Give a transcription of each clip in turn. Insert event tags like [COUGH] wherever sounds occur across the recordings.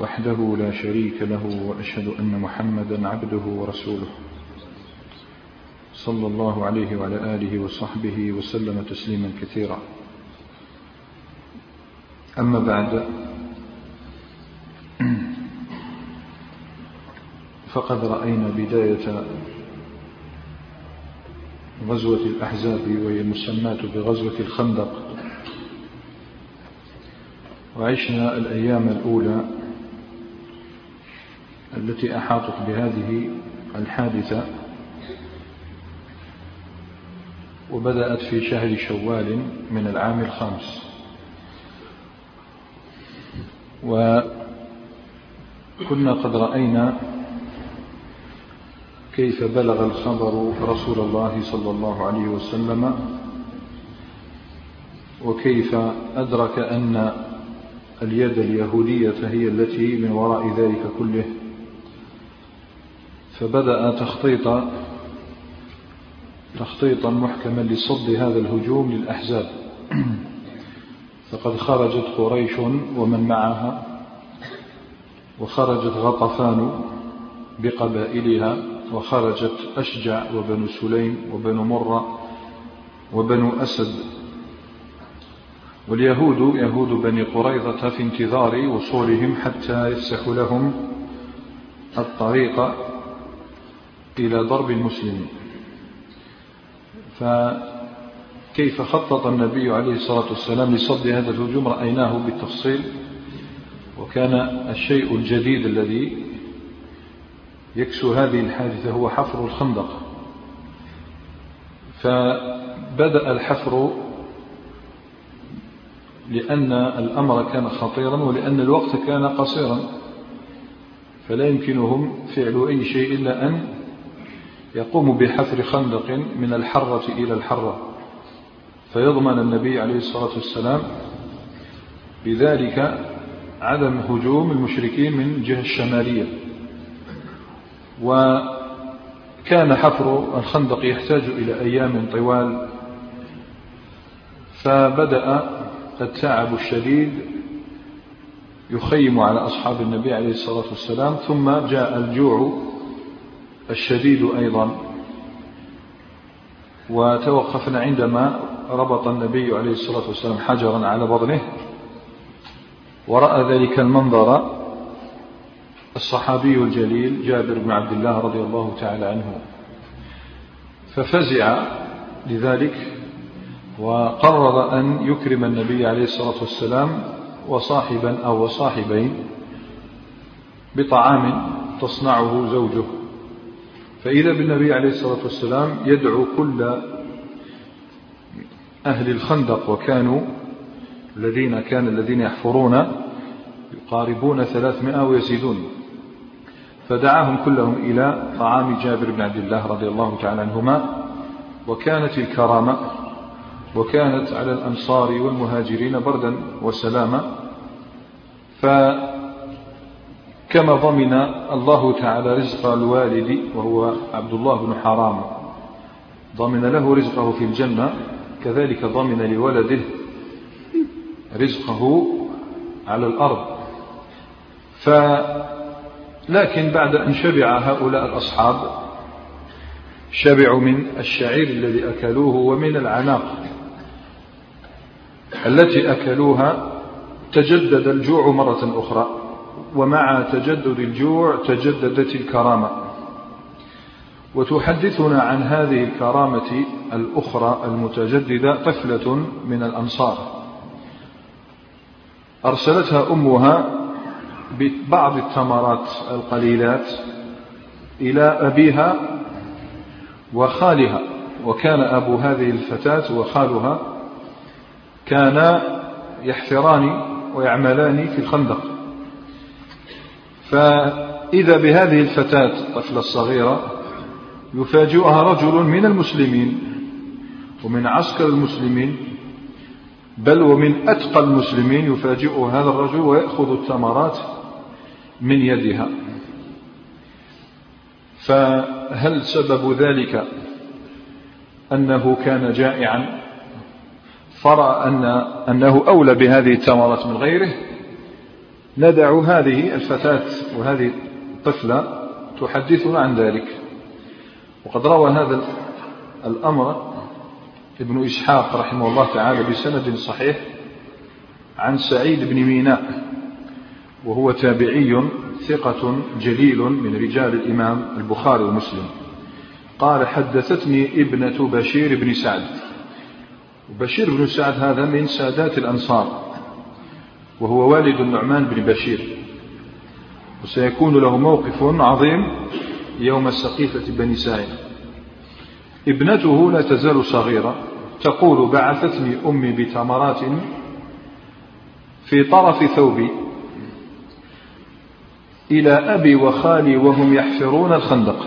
وحده لا شريك له وأشهد أن محمدا عبده ورسوله. صلى الله عليه وعلى آله وصحبه وسلم تسليما كثيرا. أما بعد فقد رأينا بداية غزوة الأحزاب وهي المسماة بغزوة الخندق. وعشنا الأيام الأولى التي أحاطت بهذه الحادثة وبدأت في شهر شوال من العام الخامس. وكنا قد رأينا كيف بلغ الخبر رسول الله صلى الله عليه وسلم وكيف أدرك أن اليد اليهودية هي التي من وراء ذلك كله. فبدأ تخطيط تخطيطا محكما لصد هذا الهجوم للأحزاب. [CLEARS THROAT] فقد خرجت قريش ومن معها وخرجت غطفان بقبائلها وخرجت أشجع وبنو سليم وبنو مرة وبنو أسد. واليهود يهود بني قريظة في انتظار وصولهم حتى يفسح لهم الطريق إلى ضرب المسلمين فكيف خطط النبي عليه الصلاة والسلام لصد هذا الهجوم؟ رأيناه بالتفصيل. وكان الشيء الجديد الذي يكسو هذه الحادثة هو حفر الخندق. فبدأ الحفر لأن الأمر كان خطيرا ولأن الوقت كان قصيرا. فلا يمكنهم فعل أي شيء إلا أن يقوم بحفر خندق من الحرة إلى الحرة فيضمن النبي عليه الصلاة والسلام بذلك عدم هجوم المشركين من الجهة الشمالية. وكان حفر الخندق يحتاج إلى أيام طوال فبدأ التعب الشديد يخيم على أصحاب النبي عليه الصلاة والسلام ثم جاء الجوع الشديد أيضا. وتوقفنا عندما ربط النبي عليه الصلاة والسلام حجرا على بطنه ورأى ذلك المنظر. الصحابي الجليل جابر بن عبد الله رضي الله تعالى عنه. ففزع لذلك وقرر أن يكرم النبي عليه الصلاة والسلام وصاحبا أو وصاحبين بطعام تصنعه زوجه. فإذا بالنبي عليه الصلاة والسلام يدعو كل أهل الخندق وكانوا الذين كان الذين يحفرون يقاربون ثلاثمائة ويزيدون. فدعاهم كلهم إلى طعام جابر بن عبد الله رضي الله تعالى عنهما. وكانت الكرامة وكانت على الأنصار والمهاجرين بردا وسلاما. كما ضمن الله تعالى رزق الوالد وهو عبد الله بن حرام. ضمن له رزقه في الجنة كذلك ضمن لولده رزقه على الأرض. ف لكن بعد أن شبع هؤلاء الأصحاب شبعوا من الشعير الذي أكلوه ومن العناق. التي أكلوها تجدد الجوع مرة أخرى. ومع تجدد الجوع تجددت الكرامة. وتحدثنا عن هذه الكرامة الأخرى المتجددة طفلة من الأنصار. أرسلتها أمها ببعض التمرات القليلات إلى أبيها وخالها وكان أبو هذه الفتاة وخالها كانا يحفران ويعملان في الخندق. إذا بهذه الفتاة الطفلة الصغيرة يفاجئها رجل من المسلمين ومن عسكر المسلمين بل ومن أتقى المسلمين يفاجئ هذا الرجل ويأخذ التمرات من يدها. فهل سبب ذلك أنه كان جائعا؟ فرأى أن أنه أولى بهذه التمرات من غيره؟ ندع هذه الفتاة وهذه الطفلة تحدثنا عن ذلك. وقد روى هذا الأمر ابن إسحاق رحمه الله تعالى بسند صحيح عن سعيد بن ميناء وهو تابعي ثقة جليل من رجال الإمام البخاري ومسلم. قال حدثتني ابنة بشير بن سعد. وبشير بن سعد هذا من سادات الأنصار. وهو والد النعمان بن بشير. وسيكون له موقف عظيم يوم السقيفة بني سعيد ابنته لا تزال صغيرة تقول بعثتني أمي بتمرات في طرف ثوبي إلى أبي وخالي وهم يحفرون الخندق.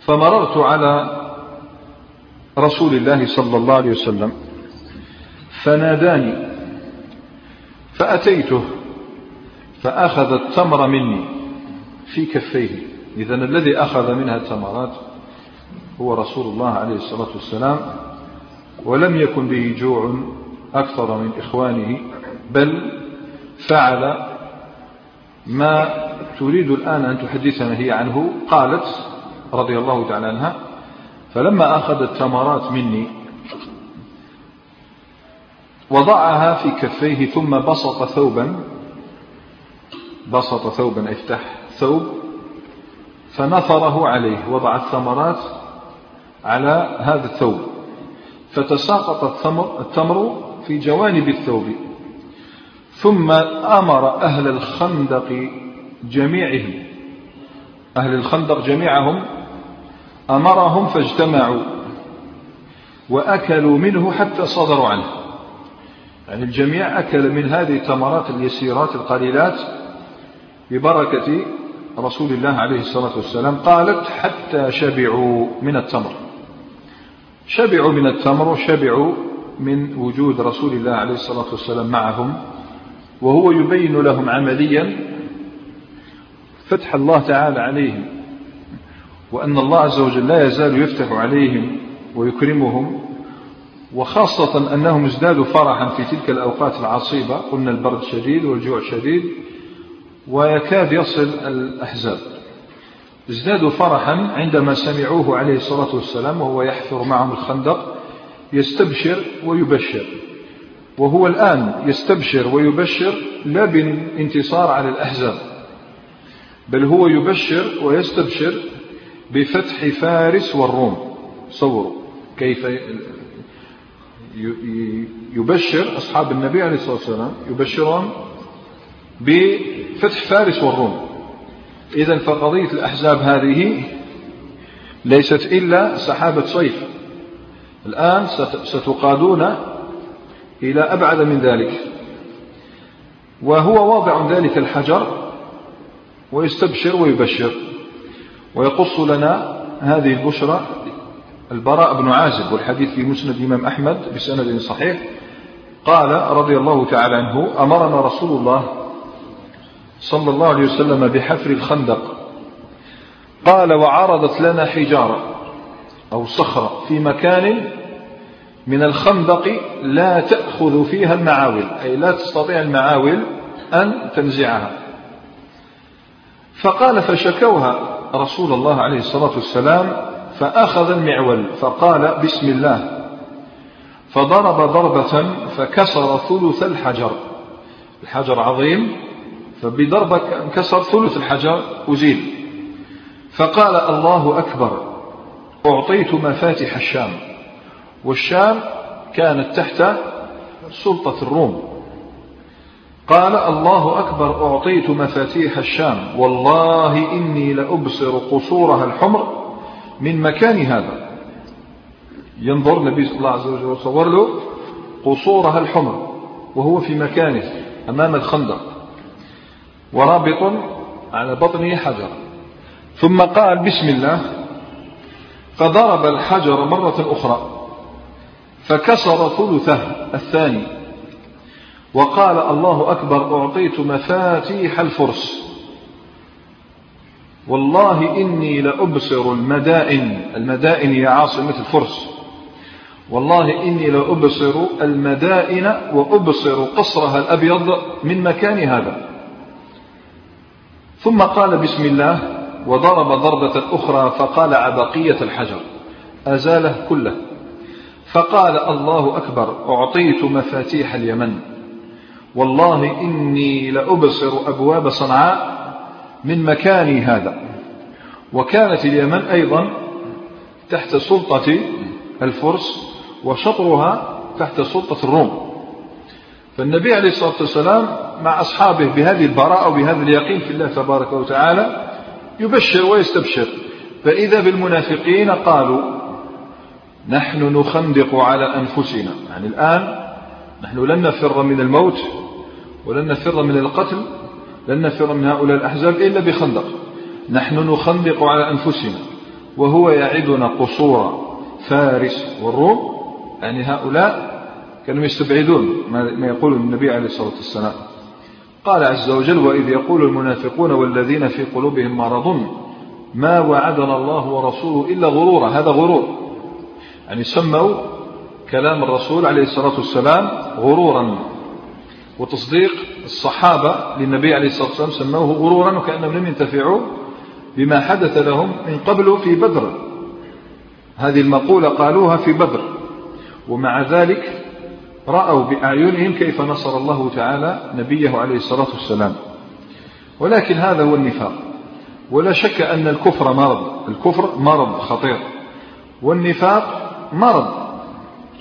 فمررت على رسول الله صلى الله عليه وسلم فناداني فأتيته فأخذ التمر مني في كفيه. إذا الذي أخذ منها التمرات هو رسول الله عليه الصلاة والسلام ولم يكن به جوع أكثر من إخوانه بل فعل ما تريد الآن أن تحدثنا هي عنه قالت رضي الله تعالى عنها فلما أخذ التمرات مني وضعها في كفيه ثم بسط ثوبا بسط ثوبا افتح ثوب فنثره عليه. وضع الثمرات على هذا الثوب. فتساقط التمر, التمر في جوانب الثوب. ثم أمر أهل الخندق جميعهم أهل الخندق جميعهم أمرهم فاجتمعوا وأكلوا منه حتى صدروا عنه. يعني الجميع أكل من هذه التمرات اليسيرات القليلات ببركة رسول الله عليه الصلاة والسلام. قالت حتى شبعوا من التمر. شبعوا من التمر وشبعوا من وجود رسول الله عليه الصلاة والسلام معهم وهو يبين لهم عمليا فتح الله تعالى عليهم وأن الله عز وجل لا يزال يفتح عليهم ويكرمهم وخاصة أنهم ازدادوا فرحا في تلك الأوقات العصيبة. قلنا البرد شديد والجوع شديد ويكاد يصل الأحزاب. ازدادوا فرحا عندما سمعوه عليه الصلاة والسلام وهو يحفر معهم الخندق يستبشر ويبشر. وهو الآن يستبشر ويبشر لا بالانتصار على الأحزاب بل هو يبشر ويستبشر بفتح فارس والروم. صوروا كيف يبشر أصحاب النبي عليه الصلاة والسلام يبشرون بفتح فارس والروم. إذا فقضية الأحزاب هذه ليست إلا سحابة صيف. الآن ستقادون إلى أبعد من ذلك. وهو واضع ذلك الحجر ويستبشر ويبشر. ويقص لنا هذه البشرى البراء بن عازب والحديث في مسند الإمام أحمد بسند صحيح. قال رضي الله تعالى عنه أمرنا رسول الله صلى الله عليه وسلم بحفر الخندق. قال وعرضت لنا حجارة أو صخرة في مكان من الخندق لا تأخذ فيها المعاول أي لا تستطيع المعاول أن تنزعها. فقال فشكوها رسول الله عليه الصلاة والسلام فأخذ المعول فقال بسم الله. فضرب ضربة فكسر ثلث الحجر. الحجر عظيم فبضربة انكسر ثلث الحجر أزيل. فقال الله أكبر أعطيت مفاتح الشام. والشام كانت تحت سلطة الروم. قال الله أكبر أعطيت مفاتيح الشام. والله إني لأبصر قصورها الحمر. من مكان هذا. ينظر النبي صلى الله عليه وسلم وصور له قصورها الحمر وهو في مكانه أمام الخندق ورابط على بطنه حجرا ثم قال بسم الله. فضرب الحجر مرة أخرى فكسر ثلثه الثاني وقال الله أكبر أعطيت مفاتيح الفرس. والله إني لأبصر المدائن المدائن هي عاصمة الفرس والله إني لأبصر المدائن وأبصر قصرها الأبيض من مكان هذا. ثم قال بسم الله وضرب ضربة أخرى فقالع بقية الحجر أزاله كله. فقال الله أكبر أعطيت مفاتيح اليمن. والله إني لأبصر أبواب صنعاء من مكاني هذا. وكانت اليمن أيضا تحت سلطة الفرس وشطرها تحت سلطة الروم. فالنبي عليه الصلاة والسلام مع أصحابه بهذه البراءة وبهذا اليقين في الله تبارك وتعالى يبشر ويستبشر. فإذا بالمنافقين قالوا نحن نخندق على أنفسنا. يعني الآن نحن لن نفر من الموت ولن نفر من القتل. لن نفر من هؤلاء الأحزاب إلا بخندق. نحن نخندق على أنفسنا وهو يعدنا قصور فارس والروم. يعني هؤلاء كانوا يستبعدون ما يقول النبي عليه الصلاة والسلام. قال عز وجل وإذ يقول المنافقون والذين في قلوبهم مرض ما وعدنا الله ورسوله إلا غرورا. هذا غرور. يعني سموا كلام الرسول عليه الصلاة والسلام غرورا. وتصديق الصحابة للنبي عليه الصلاة والسلام سموه غرورا وكأنهم لم ينتفعوا بما حدث لهم من قبل في بدر. هذه المقولة قالوها في بدر. ومع ذلك رأوا بأعينهم كيف نصر الله تعالى نبيه عليه الصلاة والسلام. ولكن هذا هو النفاق. ولا شك أن الكفر مرض. الكفر مرض خطير. والنفاق مرض.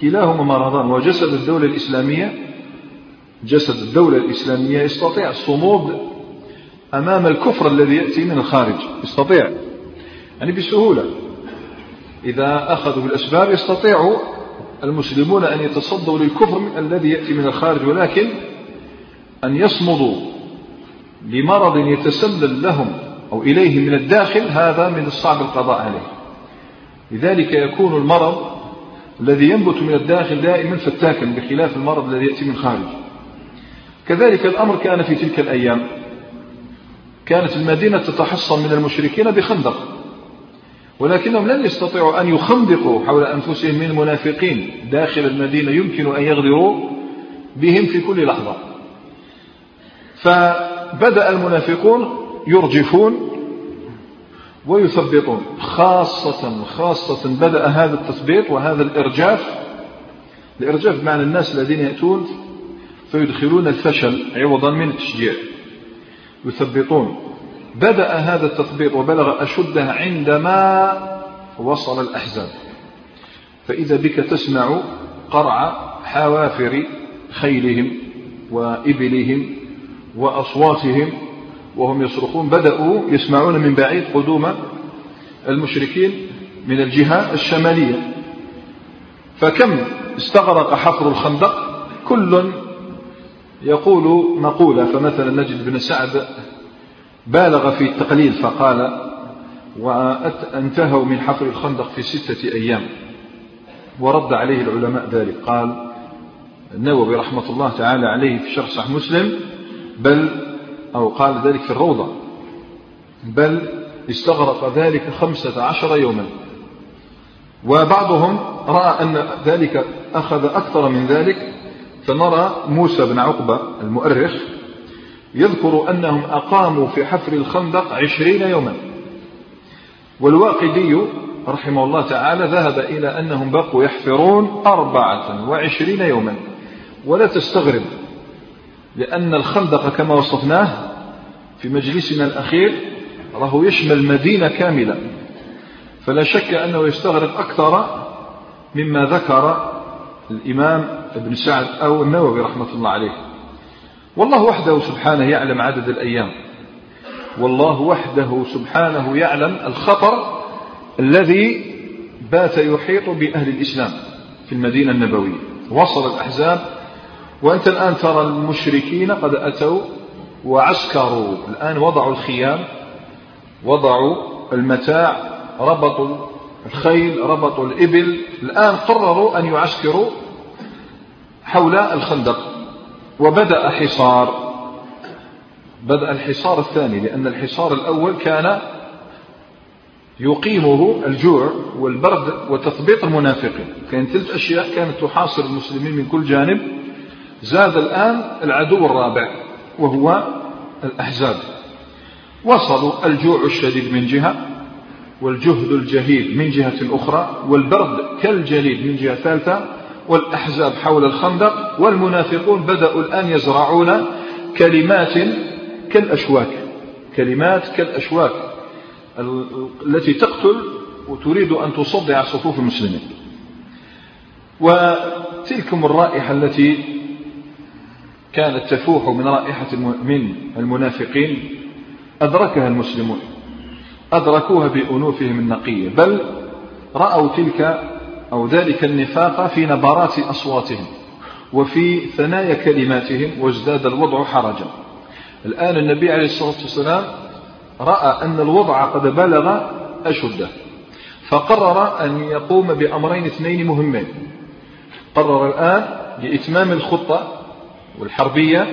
كلاهما مرضان. وجسد الدولة الإسلامية جسد الدولة الإسلامية يستطيع الصمود أمام الكفر الذي يأتي من الخارج. يستطيع. يعني بسهولة. إذا أخذوا بالأسباب يستطيع المسلمون أن يتصدوا للكفر الذي يأتي من الخارج ولكن أن يصمدوا لمرض يتسلل لهم أو إليه من الداخل هذا من الصعب القضاء عليه. لذلك يكون المرض الذي ينبت من الداخل دائما فتاكا بخلاف المرض الذي يأتي من الخارج كذلك الأمر كان في تلك الأيام. كانت المدينة تتحصن من المشركين بخندق ولكنهم لن يستطيعوا أن يخندقوا حول أنفسهم من المنافقين داخل المدينة يمكن أن يغدروا بهم في كل لحظة. فبدأ المنافقون يرجفون ويثبطون خاصة خاصة بدأ هذا التثبيط وهذا الإرجاف. الإرجاف بمعنى الناس الذين يأتون فيدخلون الفشل عوضا من التشجيع. يثبطون. بدأ هذا التثبيط وبلغ أشده عندما وصل الأحزاب. فإذا بك تسمع قرع حوافر خيلهم وإبلهم وأصواتهم وهم يصرخون. بدأوا يسمعون من بعيد قدوم المشركين من الجهة الشمالية. فكم استغرق حفر الخندق؟ كل يقول مقولة فمثلا نجد بن سعد بالغ في التقليل فقال وانتهوا من حفر الخندق في ستة أيام. ورد عليه العلماء ذلك. قال النووي رحمة الله تعالى عليه في شرح صحيح مسلم بل أو قال ذلك في الروضة بل استغرق ذلك خمسة عشر يوما. وبعضهم رأى أن ذلك أخذ أكثر من ذلك فنرى موسى بن عقبة المؤرخ يذكر أنهم أقاموا في حفر الخندق عشرين يوما. والواقدي رحمه الله تعالى ذهب إلى أنهم بقوا يحفرون أربعة وعشرين يوما. ولا تستغرب لأن الخندق كما وصفناه في مجلسنا الأخير راه يشمل مدينة كاملة. فلا شك أنه يستغرق أكثر مما ذكر الإمام ابن سعد أو النووي رحمة الله عليه. والله وحده سبحانه يعلم عدد الأيام. والله وحده سبحانه يعلم الخطر الذي بات يحيط بأهل الإسلام في المدينة النبوية. وصل الأحزاب. وأنت الآن ترى المشركين قد أتوا وعسكروا. الآن وضعوا الخيام وضعوا المتاع ربطوا الخيل ربطوا الإبل. الآن قرروا أن يعسكروا حول الخندق وبدأ حصار. بدأ الحصار الثاني لأن الحصار الأول كان يقيمه الجوع والبرد وتثبيط المنافقين كانت ثلاث أشياء كانت تحاصر المسلمين من كل جانب. زاد الآن العدو الرابع وهو الأحزاب. وصلوا الجوع الشديد من جهة والجهد الجهيد من جهة أخرى والبرد كالجليد من جهة ثالثة والأحزاب حول الخندق والمنافقون بدأوا الآن يزرعون كلمات كالأشواك كلمات كالأشواك التي تقتل وتريد أن تصدع صفوف المسلمين. وتلكم الرائحة التي كانت تفوح من رائحة من المنافقين أدركها المسلمون أدركوها بأنوفهم النقية بل رأوا تلك أو ذلك النفاق في نبرات أصواتهم وفي ثنايا كلماتهم وازداد الوضع حرجا. الآن النبي عليه الصلاة والسلام رأى أن الوضع قد بلغ أشده فقرر أن يقوم بأمرين اثنين مهمين. قرر الآن لإتمام الخطة والحربية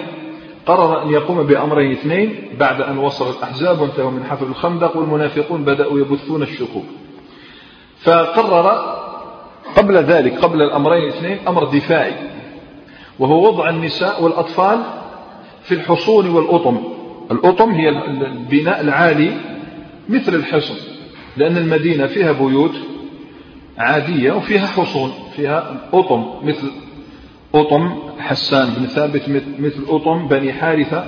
قرر أن يقوم بأمرين اثنين بعد أن وصل الأحزاب وانتهوا من حفر الخندق والمنافقون بدأوا يبثون الشكوك. فقرر قبل ذلك قبل الأمرين الاثنين أمر دفاعي وهو وضع النساء والأطفال في الحصون والأطم. الأطم هي البناء العالي مثل الحصن لأن المدينة فيها بيوت عادية وفيها حصون فيها أطم مثل أطم حسان بن ثابت مثل أطم بني حارثة.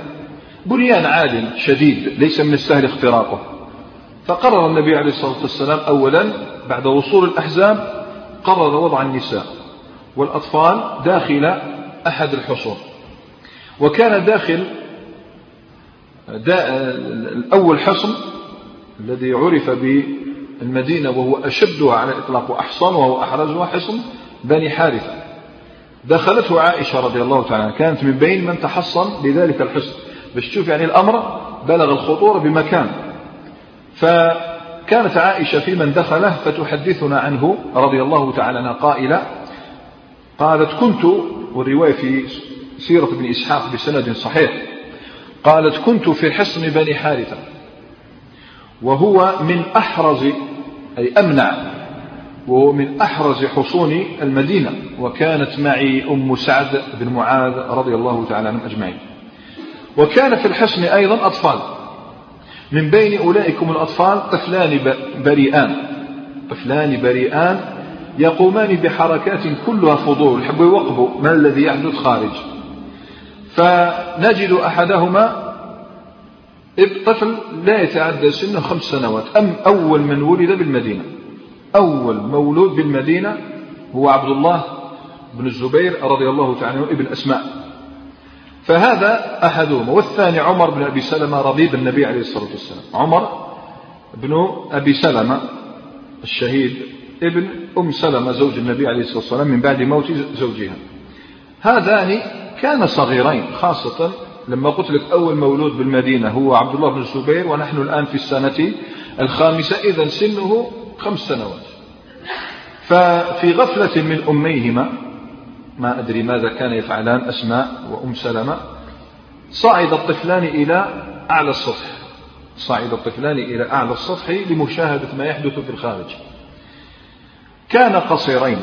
بنيان عال شديد ليس من السهل اختراقه. فقرر النبي عليه الصلاة والسلام أولا بعد وصول الأحزاب قرر وضع النساء والأطفال داخل أحد الحصون. وكان داخل دا الأول حصن الذي عرف بالمدينة وهو أشدها على الإطلاق وأحصنها وأحرزها حصن بني حارثة. دخلته عائشة رضي الله تعالى كانت من بين من تحصن لذلك الحصن. باش تشوف يعني الأمر بلغ الخطورة بمكان. فكانت عائشة في من دخله فتحدثنا عنه رضي الله تعالى عنها قائلة قالت كنت والرواية في سيرة ابن إسحاق بسند صحيح قالت كنت في حصن بني حارثة وهو من أحرز أي أمنع وهو من أحرز حصون المدينة وكانت معي أم سعد بن معاذ رضي الله تعالى عنهم أجمعين وكان في الحصن أيضا أطفال. من بين أولئكم الأطفال طفلان بريئان. طفلان بريئان يقومان بحركات كلها فضول. يحبوا يوقفوا. ما الذي يحدث؟ خارج. فنجد أحدهما طفل لا يتعدى سنه خمس سنوات. أم أول من ولد بالمدينة. أول مولود بالمدينة هو عبد الله بن الزبير رضي الله تعالى عنه ابن أسماء. فهذا أحدهما والثاني عمر بن أبي سلمة ربيب النبي عليه الصلاة والسلام. عمر بن أبي سلمة الشهيد ابن أم سلمة زوج النبي عليه الصلاة والسلام من بعد موت زوجها. هذان كان صغيرين خاصة لما قلت لك أول مولود بالمدينة هو عبد الله بن الزبير ونحن الآن في السنة الخامسة إذا سنه خمس سنوات. ففي غفلة من أميهما ما أدري ماذا كان يفعلان أسماء وأم سلمة. صعد الطفلان إلى أعلى السطح صعد الطفلان إلى أعلى السطح لمشاهدة ما يحدث في الخارج. كان قصيرين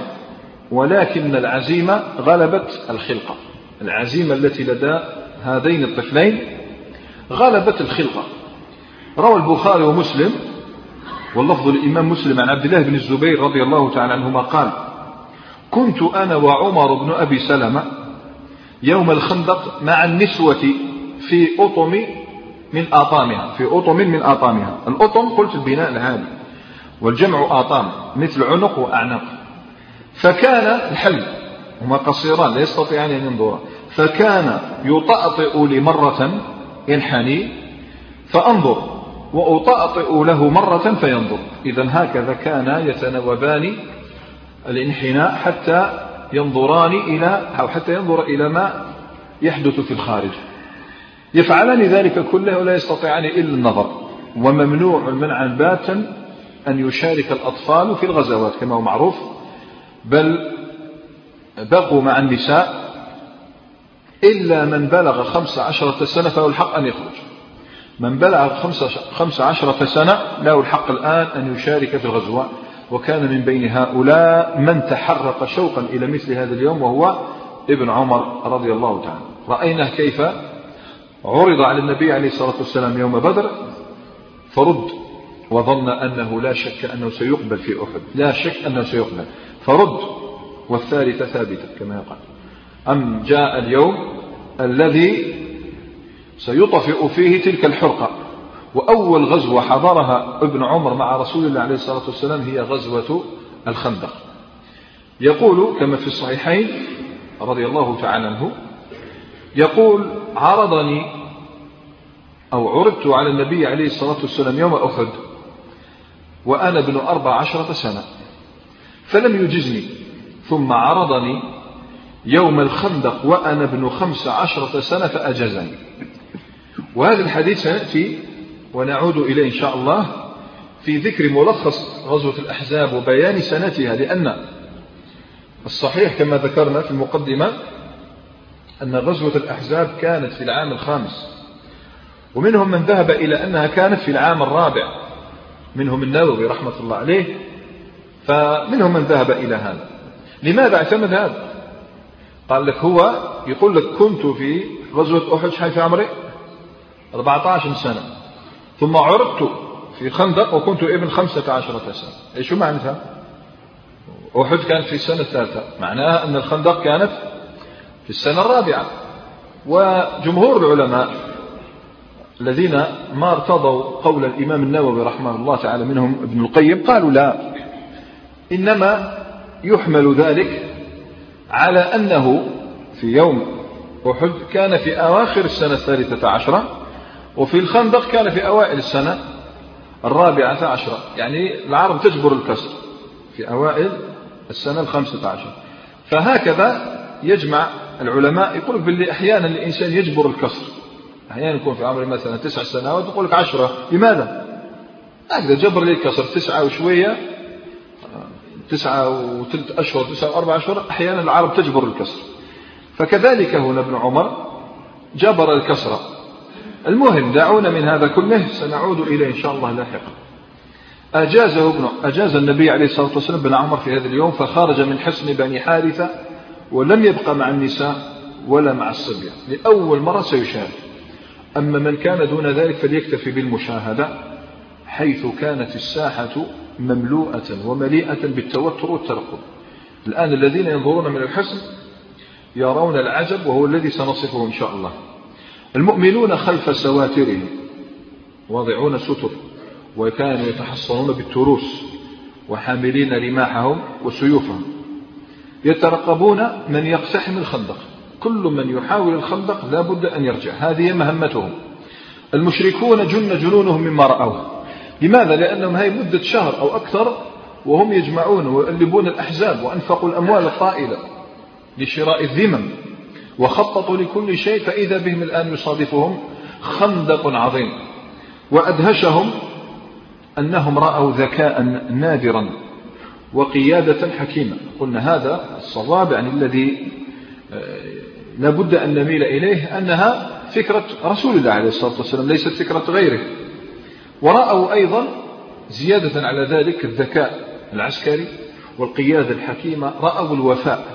ولكن العزيمة غلبت الخلقة. العزيمة التي لدى هذين الطفلين غلبت الخلقة. روى البخاري ومسلم واللفظ الإمام مسلم عن عبد الله بن الزبير رضي الله تعالى عنهما قال كنت أنا وعمر بن أبي سلمة يوم الخندق مع النسوة في أطم من آطامها في أطم من آطامها. الأطم قلت البناء العالي والجمع آطام مثل عنق وأعناق فكان الحل هما قصيران لا يستطيعان أن ينظرا. فكان يطأطئ لي مرة ينحني فأنظر وأطأطئ له مرة فينظر. إذا هكذا كان يتنوبان الانحناء حتى ينظران إلى أو حتى ينظر إلى ما يحدث في الخارج. يفعلان ذلك كله ولا يستطيعان إلا النظر. وممنوع منعا باتا أن يشارك الأطفال في الغزوات كما هو معروف. بل بقوا مع النساء إلا من بلغ خمس عشرة سنة فهو الحق أن يخرج. من بلغ خمس عشرة سنة له الحق الآن أن يشارك في الغزوة. وكان من بين هؤلاء من تحرق شوقا إلى مثل هذا اليوم وهو ابن عمر رضي الله تعالى. رأينا كيف عرض على النبي عليه الصلاة والسلام يوم بدر فرد وظن أنه لا شك أنه سيقبل في أحد. لا شك أنه سيقبل. فرد والثالثة ثابتة كما يقال. أم جاء اليوم الذي سيطفئ فيه تلك الحرقة؟ وأول غزوة حضرها ابن عمر مع رسول الله عليه الصلاة والسلام هي غزوة الخندق. يقول كما في الصحيحين رضي الله تعالى عنه يقول عرضني أو عرضت على النبي عليه الصلاة والسلام يوم أحد وأنا ابن أربع عشرة سنة فلم يجزني ثم عرضني يوم الخندق وأنا ابن خمس عشرة سنة فأجزني. وهذا الحديث سيأتي ونعود إليه إن شاء الله في ذكر ملخص غزوة الأحزاب وبيان سنتها لأن الصحيح كما ذكرنا في المقدمة أن غزوة الأحزاب كانت في العام الخامس ومنهم من ذهب إلى أنها كانت في العام الرابع منهم النووي رحمة الله عليه فمنهم من ذهب إلى هذا. لماذا اعتمد هذا؟ قال لك هو يقول لك كنت في غزوة أحد شحال في عمري 14 سنة. ثم عرضت في خندق وكنت ابن 15 سنة. إيش شو معناتها أحد كانت في السنة الثالثة. معناها أن الخندق كانت في السنة الرابعة. وجمهور العلماء الذين ما ارتضوا قول الإمام النووي رحمه الله تعالى منهم ابن القيم قالوا لا إنما يحمل ذلك على أنه في يوم أحد كان في أواخر السنة الثالثة عشرة وفي الخندق كان في أوائل السنة الرابعة عشرة. يعني العرب تجبر الكسر في أوائل السنة الخامسة عشرة. فهكذا يجمع العلماء يقول باللي أحيانا الإنسان يجبر الكسر. أحيانا يكون في عمره مثلا تسع سنوات يقول لك عشرة. لماذا؟ هكذا جبر لي الكسر. تسعة وشوية تسعة وثلاث أشهر تسعة وأربع أشهر أحيانا العرب تجبر الكسر. فكذلك هنا ابن عمر جبر الكسر. المهم دعونا من هذا كله سنعود إليه إن شاء الله لاحقا. أجازه ابن أجاز النبي عليه الصلاة والسلام بن عمر في هذا اليوم فخرج من حصن بني حارثة ولم يبقى مع النساء ولا مع الصبيان لأول مرة سيشارك أما من كان دون ذلك فليكتفي بالمشاهدة حيث كانت الساحة مملوءة ومليئة بالتوتر والترقب. الآن الذين ينظرون من الحصن يرون العجب وهو الذي سنصفه إن شاء الله. المؤمنون خلف سواترهم واضعون ستر وكانوا يتحصنون بالتروس وحاملين رماحهم وسيوفهم. يترقبون من يقتحم الخندق. كل من يحاول الخندق لا بد أن يرجع. هذه مهمتهم. المشركون جن جنونهم مما رأوه. لماذا؟ لأنهم هي مدة شهر أو أكثر وهم يجمعون ويؤلبون الأحزاب وأنفقوا الأموال الطائلة لشراء الذمم. وخططوا لكل شيء فإذا بهم الآن يصادفهم خندق عظيم. وأدهشهم أنهم رأوا ذكاء نادرا وقيادة حكيمة. قلنا هذا الصواب يعني الذي آه، لابد أن نميل إليه أنها فكرة رسول الله عليه الصلاة والسلام ليست فكرة غيره. ورأوا أيضا زيادة على ذلك الذكاء العسكري والقيادة الحكيمة رأوا الوفاء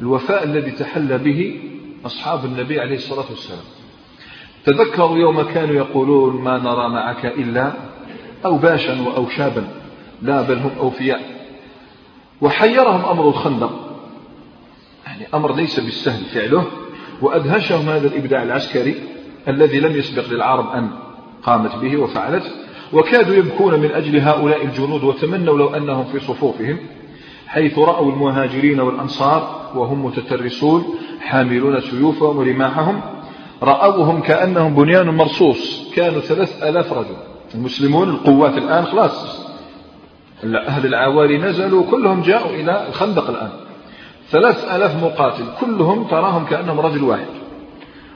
الوفاء الذي تحلى به أصحاب النبي عليه الصلاة والسلام. تذكروا يوم كانوا يقولون ما نرى معك إلا أو باشا أو شابا لا بل هم أوفياء. وحيرهم أمر الخندق. يعني أمر ليس بالسهل فعله وأدهشهم هذا الإبداع العسكري الذي لم يسبق للعرب أن قامت به وفعلت. وكادوا يبكون من أجل هؤلاء الجنود وتمنوا لو أنهم في صفوفهم حيث رأوا المهاجرين والأنصار وهم متترسون حاملون سيوفهم ورماحهم رأوهم كأنهم بنيان مرصوص كانوا ثلاث ألاف رجل. المسلمون القوات الآن خلاص. أهل العوالي نزلوا كلهم جاءوا إلى الخندق الآن. ثلاث ألاف مقاتل كلهم تراهم كأنهم رجل واحد.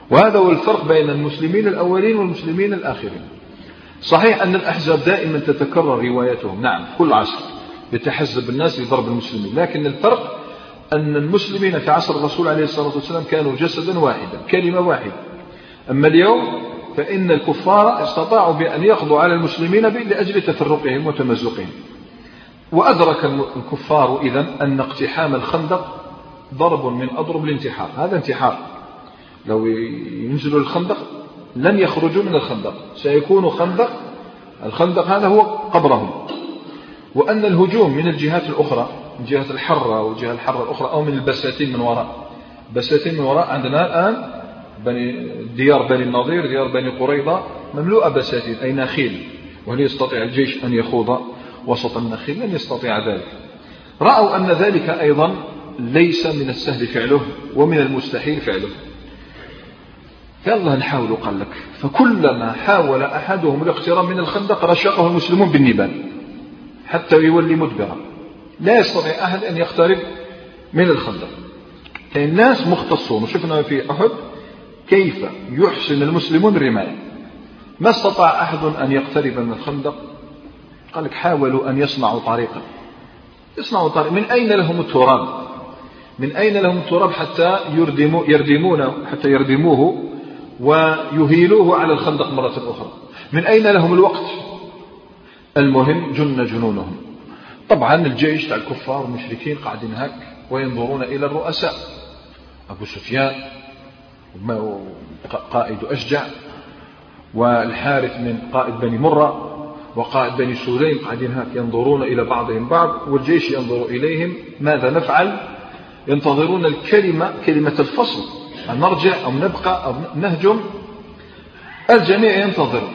وهذا هو الفرق بين المسلمين الأولين والمسلمين الآخرين. صحيح أن الأحزاب دائما تتكرر روايتهم. نعم كل عصر يتحزب الناس لضرب المسلمين لكن الفرق أن المسلمين في عصر الرسول عليه الصلاة والسلام كانوا جسدا واحدا كلمة واحدة. أما اليوم فإن الكفار استطاعوا بأن يقضوا على المسلمين لأجل تفرقهم وتمزقهم. وأدرك الكفار إذا أن اقتحام الخندق ضرب من أضرب الانتحار. هذا انتحار. لو ينزلوا الخندق لن يخرجوا من الخندق. سيكون خندق الخندق هذا هو قبرهم. وأن الهجوم من الجهات الأخرى من جهة الحرة والجهة الحرة الأخرى أو من البساتين من وراء. بساتين من وراء عندنا الآن بني ديار بني النضير ديار بني قريظة مملوءة بساتين أي نخيل. وهل يستطيع الجيش أن يخوض وسط النخيل؟ لن يستطيع ذلك. رأوا أن ذلك أيضا ليس من السهل فعله ومن المستحيل فعله. يلا نحاول قال لك. فكلما حاول أحدهم الاقتراب من الخندق رشقه المسلمون بالنبال حتى يولي مدبرا. لا يستطيع أحد أن يقترب من الخندق. الناس مختصون وشفنا في أحد كيف يحسن المسلمون الرماية. ما استطاع أحد أن يقترب من الخندق؟ قال لك حاولوا أن يصنعوا طريقا. يصنعوا طريقا. من أين لهم التراب؟ من أين لهم التراب حتى يردمو يردمون حتى يردموه ويهيلوه على الخندق مرة أخرى؟ من أين لهم الوقت؟ المهم جن جنونهم. طبعا الجيش تاع الكفار والمشركين قاعدين هك وينظرون إلى الرؤساء. أبو سفيان قائد أشجع والحارث من قائد بني مرة وقائد بني سليم قاعدين هك ينظرون إلى بعضهم بعض والجيش ينظر إليهم. ماذا نفعل؟ ينتظرون الكلمة كلمة الفصل. أن نرجع أو نبقى أو نهجم؟ الجميع ينتظر.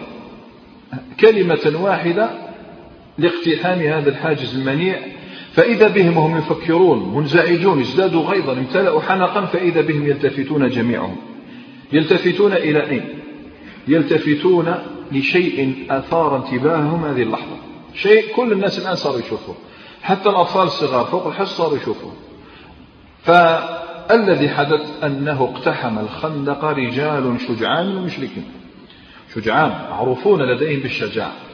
كلمة واحدة لاقتحام هذا الحاجز المنيع فإذا بهم وهم يفكرون منزعجون ازدادوا غيظا امتلأوا حنقا فإذا بهم يلتفتون جميعهم. يلتفتون إلى أين؟ يلتفتون لشيء أثار انتباههم هذه اللحظة. شيء كل الناس الآن صاروا يشوفوه. حتى الأطفال الصغار فوق الحص صاروا يشوفوه. فالذي حدث أنه اقتحم الخندق رجال شجعان ومشركين شجعان معروفون لديهم بالشجاعة.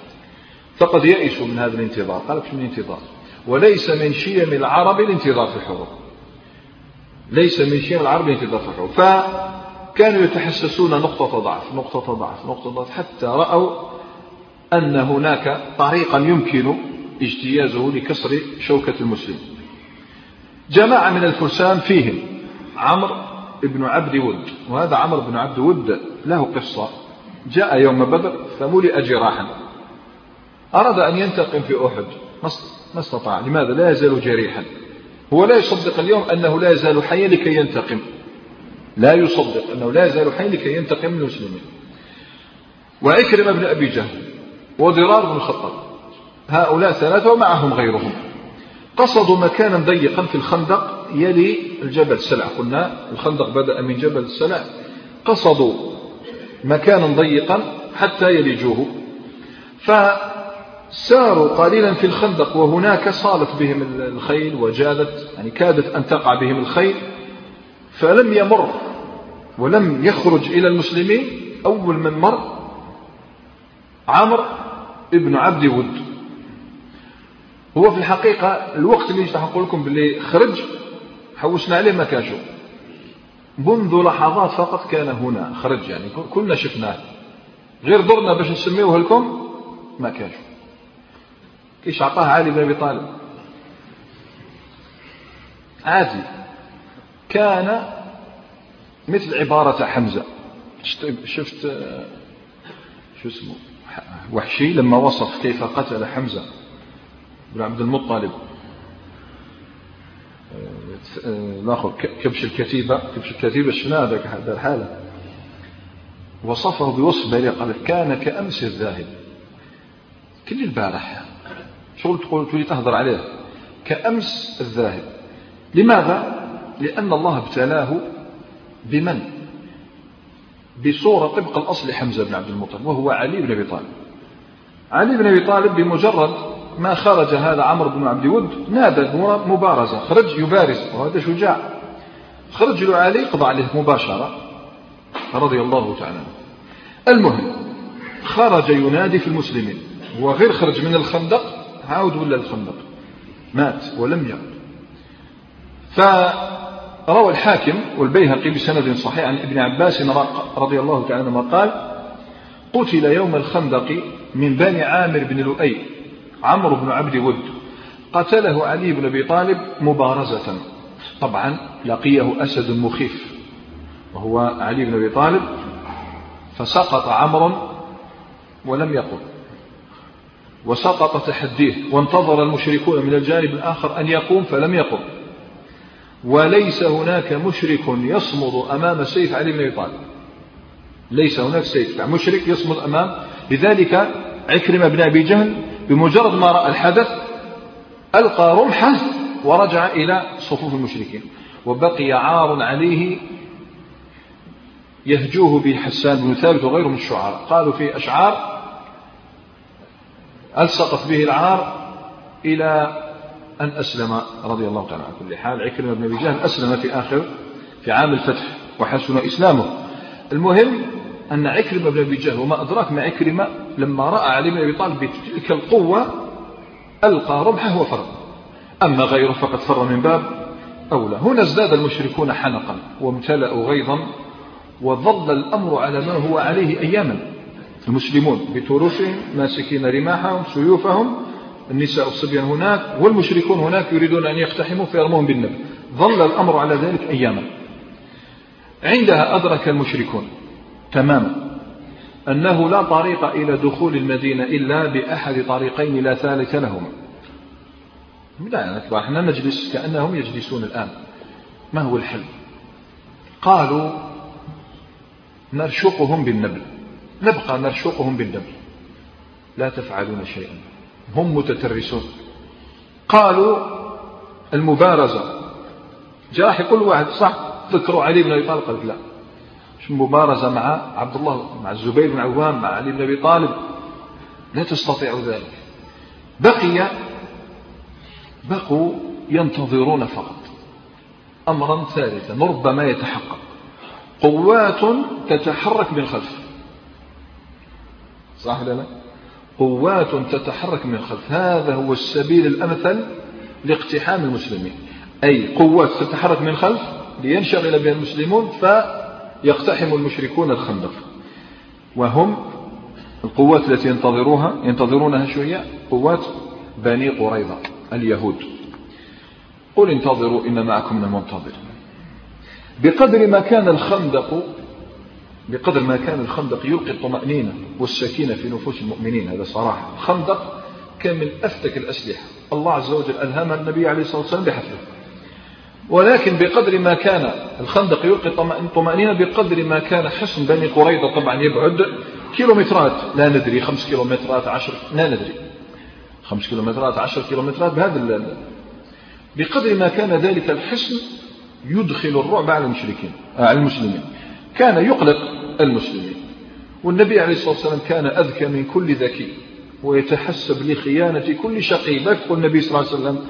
فقد يئسوا من هذا الانتظار. قال من الانتظار؟ وليس من شيم العرب الانتظار في الحروب. ليس من شيم العرب الانتظار في الحروب. فكانوا يتحسسون نقطة ضعف نقطة ضعف نقطة ضعف حتى رأوا أن هناك طريقا يمكن اجتيازه لكسر شوكة المسلم جماعة من الفرسان فيهم عمرو بن عبد ود. وهذا عمرو بن عبد ود له قصة. جاء يوم بدر فملئ جراحا. أراد أن ينتقم في أحد. ما استطاع. لماذا؟ لا يزال جريحا. هو لا يصدق اليوم أنه لا يزال حيا لكي ينتقم. لا يصدق أنه لا يزال حيا لكي ينتقم من المسلمين. وعكرمة بن أبي جهل وضرار بن الخطاب هؤلاء ثلاثة ومعهم غيرهم قصدوا مكانا ضيقا في الخندق يلي الجبل السلع قلنا الخندق بدأ من جبل السلع. قصدوا مكانا ضيقا حتى يلجوه. ف ساروا قليلا في الخندق وهناك صالت بهم الخيل وجادت يعني كادت أن تقع بهم الخيل فلم يمر ولم يخرج إلى المسلمين. أول من مر عمرو ابن عبد ود. هو في الحقيقة الوقت اللي نقول لكم باللي خرج حوسنا عليه ما كانشو منذ لحظات فقط كان هنا خرج يعني كلنا شفناه. غير درنا باش نسميوه لكم ما كانشو إيش أعطاه علي بن أبي طالب؟ عادي. كان مثل عبارة حمزة. شفت شو اسمه؟ وحشي لما وصف كيف قتل حمزة بن عبد المطلب. ناخذ كبش الكتيبة. كبش الكتيبة شنو هذا الحالة. وصفه بوصف بليغ قال كان كأمس الذاهب. كل البارح شغل تقول تولي تهضر عليه. كأمس الذاهب. لماذا؟ لأن الله ابتلاه بمن؟ بصورة طبق الأصل حمزة بن عبد المطلب وهو علي بن أبي طالب. علي بن أبي طالب بمجرد ما خرج هذا عمرو بن عبد ود نادى مبارزة. خرج يبارز وهذا شجاع. خرج له علي قضى عليه مباشرة رضي الله تعالى المهم خرج ينادي في المسلمين هو غير خرج من الخندق عاود ولا الخندق مات ولم يعد. فروى الحاكم والبيهقي بسند صحيح عن ابن عباس رضي الله تعالى عنهما قال قتل يوم الخندق من بني عامر بن لؤي عمرو بن عبد ود. قتله علي بن أبي طالب مبارزة. طبعا لقيه أسد مخيف وهو علي بن أبي طالب فسقط عمرو ولم يقل. وسقط تحديه وانتظر المشركون من الجانب الآخر أن يقوم فلم يقم. وليس هناك مشرك يصمد أمام سيف علي بن أبي طالب. ليس هناك سيف. يعني مشرك يصمد أمام لذلك عكرمة بن أبي جهل بمجرد ما رأى الحدث ألقى رمحة ورجع إلى صفوف المشركين. وبقي عار عليه يهجوه به حسان بن ثابت وغيره من الشعراء. قالوا في أشعار ألصقت به العار إلى أن أسلم رضي الله تعالى على كل حال. عكرمة بن أبي جهل أسلم في آخر في عام الفتح وحسن إسلامه. المهم أن عكرمة بن أبي جهل وما أدراك ما عكرمة لما رأى علي بن أبي طالب بتلك القوة ألقى رمحه وفر أما غيره فقد فر من باب أولى. هنا ازداد المشركون حنقا وامتلأوا غيظا وظل الأمر على ما هو عليه أياما. المسلمون بتروسهم ماسكين رماحهم سيوفهم النساء والصبيان هناك والمشركون هناك يريدون أن يقتحموا فيرموهم بالنبل ظل الأمر على ذلك أياما. عندها أدرك المشركون تماما أنه لا طريق إلى دخول المدينة إلا بأحد طريقين لا ثالث لهما لا إحنا نجلس كأنهم يجلسون الآن. ما هو الحل؟ قالوا نرشقهم بالنبل نبقى نرشقهم بالنبل لا تفعلون شيئا. هم متترسون. قالوا المبارزة. جاء يقول واحد صح ذكروا علي بن أبي طالب. قال لا. مش مبارزة مع عبد الله مع الزبير بن عوام مع علي بن أبي طالب؟ لا تستطيع ذلك. بقي بقوا ينتظرون فقط. أمرا ثالثا ربما يتحقق. قوات تتحرك من خلف صح لا؟ قوات تتحرك من الخلف. هذا هو السبيل الأمثل لاقتحام المسلمين. أي قوات تتحرك من الخلف لينشغل بها المسلمون فيقتحم المشركون الخندق. وهم القوات التي ينتظروها ينتظرونها شو هي قوات بني قريظة اليهود. قل انتظروا إن معكم من المنتظر بقدر ما كان الخندق بقدر ما كان الخندق يلقي الطمأنينة والسكينة في نفوس المؤمنين هذا صراحة. الخندق كان من أفتك الأسلحة. الله عز وجل ألهم النبي عليه الصلاة والسلام بحفله ولكن بقدر ما كان الخندق يلقي الطمأنينة بقدر ما كان حصن بني قريظة طبعا يبعد كيلومترات. لا ندري خمس كيلومترات عشر لا ندري. خمس كيلومترات عشر كيلومترات بهذا بقدر ما كان ذلك الحصن يدخل الرعب على المشركين على المسلمين. كان يقلق المسلمين. والنبي عليه الصلاة والسلام كان أذكى من كل ذكي ويتحسب لخيانة كل شقي. لا تقول النبي صلى الله عليه وسلم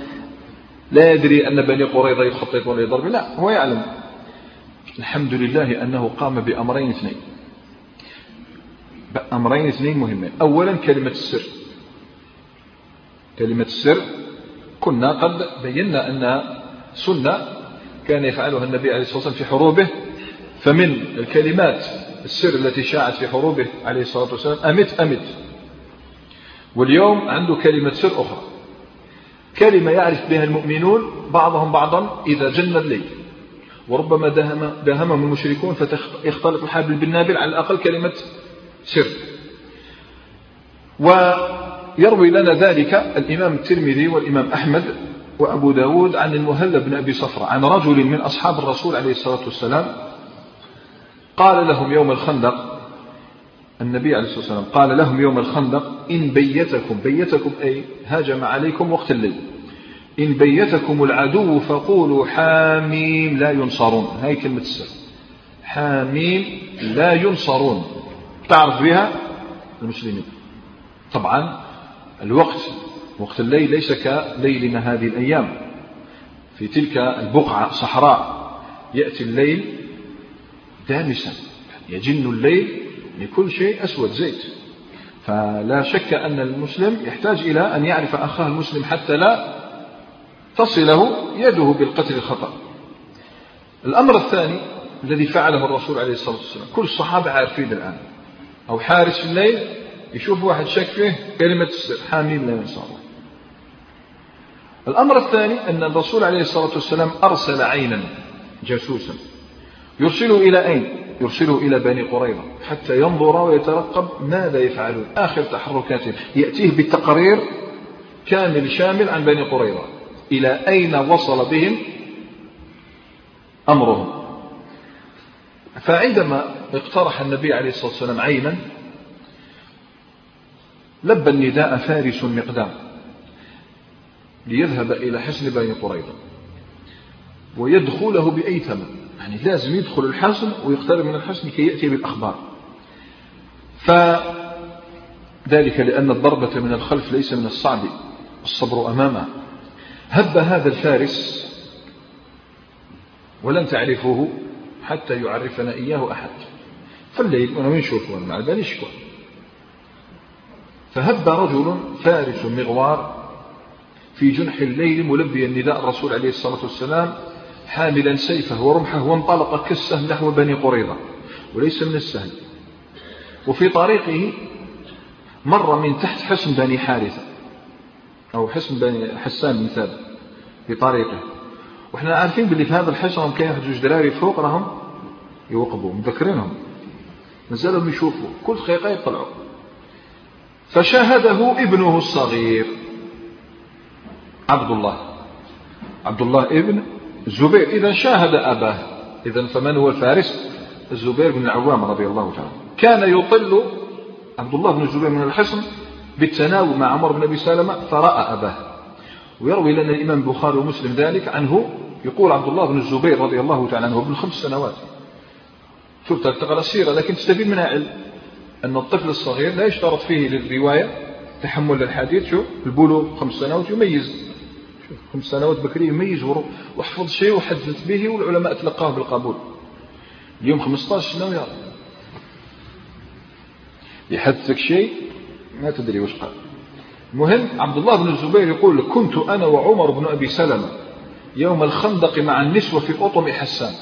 لا يدري أن بني قريظة يخططون لضرب لا هو يعلم. الحمد لله أنه قام بأمرين اثنين. أمرين اثنين مهمين. أولا كلمة السر. كلمة السر كنا قد بينا أنها سنة كان يفعلها النبي عليه الصلاة والسلام في حروبه فمن الكلمات السر التي شاعت في حروبه عليه الصلاة والسلام أمت أمت. واليوم عنده كلمة سر أخرى. كلمة يعرف بها المؤمنون بعضهم بعضا إذا جن الليل. وربما دهم داهمهم المشركون فيختلط الحابل بالنابل على الأقل كلمة سر. ويروي لنا ذلك الإمام الترمذي والإمام أحمد وأبو داود عن المهلب بن أبي صفرة عن رجل من أصحاب الرسول عليه الصلاة والسلام قال لهم يوم الخندق النبي عليه الصلاة والسلام قال لهم يوم الخندق إن بيتكم بيتكم أي هاجم عليكم وقت الليل. إن بيتكم العدو فقولوا حاميم لا ينصرون. هاي كلمة السر. حاميم لا ينصرون. تعرف بها؟ المسلمين. طبعا الوقت وقت الليل ليس كليلنا هذه الأيام. في تلك البقعة صحراء يأتي الليل دامسا يجن الليل لكل شيء أسود زيت. فلا شك أن المسلم يحتاج إلى أن يعرف أخاه المسلم حتى لا تصله يده بالقتل الخطأ. الأمر الثاني الذي فعله الرسول عليه الصلاة والسلام كل الصحابة عارفين الآن. أو حارس في الليل يشوف واحد شك فيه كلمة السر لا ينسى الله الأمر الثاني أن الرسول عليه الصلاة والسلام أرسل عينا جاسوسا. يرسله إلى أين؟ يرسله إلى بني قريظة حتى ينظر ويترقب ماذا يفعلون. آخر تحركاتهم يأتيه بالتقرير كامل شامل عن بني قريظة. إلى أين وصل بهم أمرهم؟ فعندما اقترح النبي عليه الصلاة والسلام عينا لبى النداء فارس مقدام ليذهب إلى حسن بني قريظة ويدخله بأي ثمن يعني لازم يدخل الحصن ويقترب من الحصن كي يأتي بالأخبار. فذلك لأن الضربة من الخلف ليس من الصعب الصبر أمامه. هب هذا الفارس ولن تعرفوه حتى يعرفنا إياه أحد. فالليل أنا وين شوفه مع باليش فهب رجل فارس مغوار في جنح الليل ملبيا نداء الرسول عليه الصلاة والسلام حاملا سيفه ورمحه وانطلق كالسهم نحو بني قريظة وليس من السهل. وفي طريقه مر من تحت حصن بني حارثة أو حصن بني حسان بن ثابت في طريقه. وإحنا عارفين باللي في هذا الحصن كاين واحد جوج دراري فوق راهم يوقبوا مذكرينهم. مازالهم يشوفوا كل دقيقة يطلعوا. فشاهده ابنه الصغير عبد الله. عبد الله ابن الزبير إذا شاهد أباه إذا فمن هو الفارس؟ الزبير بن العوام رضي الله تعالى كان يطل عبد الله بن الزبير من الحصن بالتناوب مع عمر بن أبي سلمة فرأى أباه. ويروي لنا الإمام البخاري ومسلم ذلك عنه يقول عبد الله بن الزبير رضي الله تعالى عنه ابن خمس سنوات. شوف تقرأ السيرة لكن تستفيد منها علم أن الطفل الصغير لا يشترط فيه للرواية تحمل الحديث شو البلوغ خمس سنوات يميز. خمس سنوات بكري يميز وحفظ شيء وحدث به والعلماء تلقاه بالقبول. اليوم 15 سنة ويا يحدثك شيء؟ ما تدري وش قال. المهم عبد الله بن الزبير يقول كنت أنا وعمر بن أبي سلمة يوم الخندق مع النسوة في أطم حسان.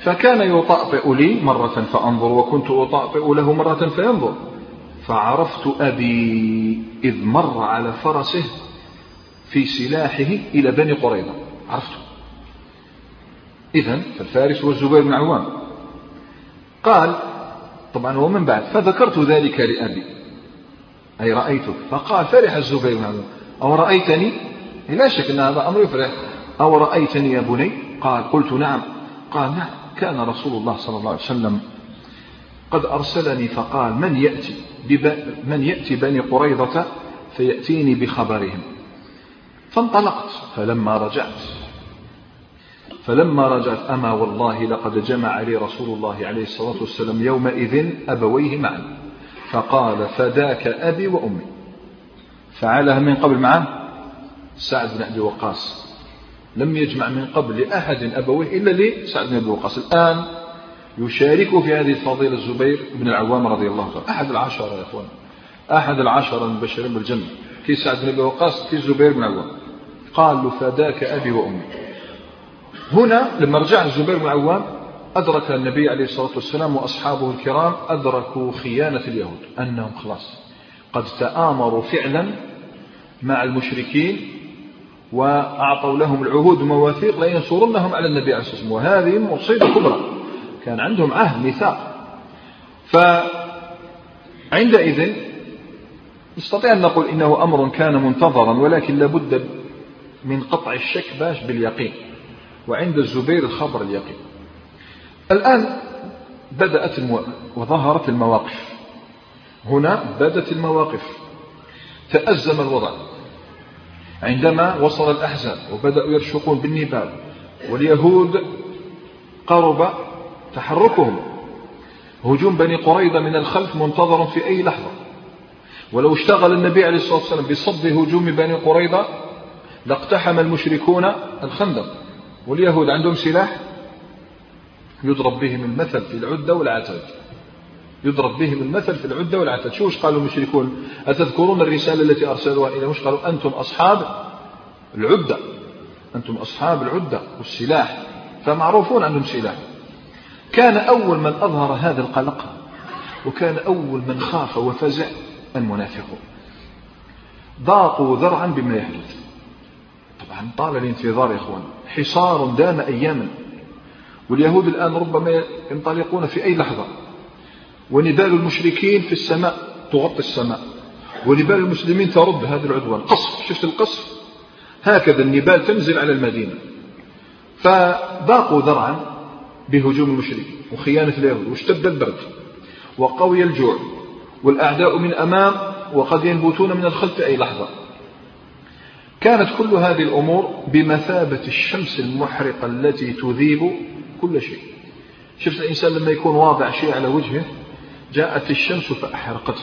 فكان يطأطئ لي مرة فأنظر وكنت أطأطئ له مرة فينظر. فعرفت أبي إذ مر على فرسه في سلاحه إلى بني قريظة. عرفته إذا فالفارس هو الزبير بن عوام. قال طبعا ومن بعد. فذكرت ذلك لأبي. أي رأيتك فقال فرح الزبير بن عوام. أو رأيتني؟ لا شك أن هذا أمر يفرح. أو رأيتني يا بني؟ قال قلت نعم. قال نعم. كان رسول الله صلى الله عليه وسلم قد أرسلني فقال من يأتي من يأتي بني قريظة فيأتيني بخبرهم. فانطلقت. فلما رجعت. فلما رجعت أما والله لقد جمع لي رسول الله عليه الصلاة والسلام يومئذ أبويه معا. فقال فداك أبي وأمي. فعلها من قبل معه سعد بن أبي وقاص. لم يجمع من قبل لأحد أبويه إلا لسعد بن أبي وقاص. الآن يشارك في هذه الفضيلة الزبير بن العوام رضي الله عنه. أحد العشرة يا أخوان. أحد العشرة المبشرين بالجنة. كي سعد بن أبي وقاص كي الزبير بن العوام. قال له فداك أبي وأمي. هنا لما رجع الزبير بن عوام أدرك النبي عليه الصلاة والسلام وأصحابه الكرام أدركوا خيانة اليهود أنهم خلاص قد تآمروا فعلا مع المشركين وأعطوا لهم العهود ومواثيق لينصرنهم على النبي عليه الصلاة والسلام. وهذه مصيبة كبرى. كان عندهم عهد ميثاق فعندئذ نستطيع أن نقول إنه أمر كان منتظرا ولكن لابد من قطع الشك باش باليقين وعند الزبير الخبر اليقين. الآن بدأت المو... وظهرت المواقف. هنا بدت المواقف. تأزم الوضع. عندما وصل الأحزاب وبدأوا يرشقون بالنبال واليهود قرب تحركهم هجوم بني قريظة من الخلف منتظر في أي لحظة. ولو اشتغل النبي عليه الصلاة والسلام بصد هجوم بني قريظة لاقتحم المشركون الخندق واليهود عندهم سلاح يضرب بهم المثل في العدة والعتاد. يضرب بهم المثل في العدة والعتاد. شو وش قالوا المشركون؟ أتذكرون الرسالة التي أرسلوها إلى مش قالوا؟ أنتم أصحاب العدة. أنتم أصحاب العدة والسلاح. فمعروفون عندهم سلاح. كان أول من أظهر هذا القلق وكان أول من خاف وفزع المنافقون. ضاقوا ذرعا بما يحدث. طبعا طال الانتظار يا إخوان. حصار دام اياما. واليهود الآن ربما ينطلقون في أي لحظة. ونبال المشركين في السماء تغطي السماء. ونبال المسلمين ترد هذا العدوان. قصف شفت القصف؟ هكذا النبال تنزل على المدينة. فضاقوا ذرعا بهجوم المشركين وخيانة اليهود واشتد البرد. وقوي الجوع. والأعداء من أمام وقد ينبتون من الخلف أي لحظة. كانت كل هذه الأمور بمثابة الشمس المحرقة التي تذيب كل شيء. شفت الإنسان لما يكون واضع شيء على وجهه؟ جاءت الشمس فأحرقته.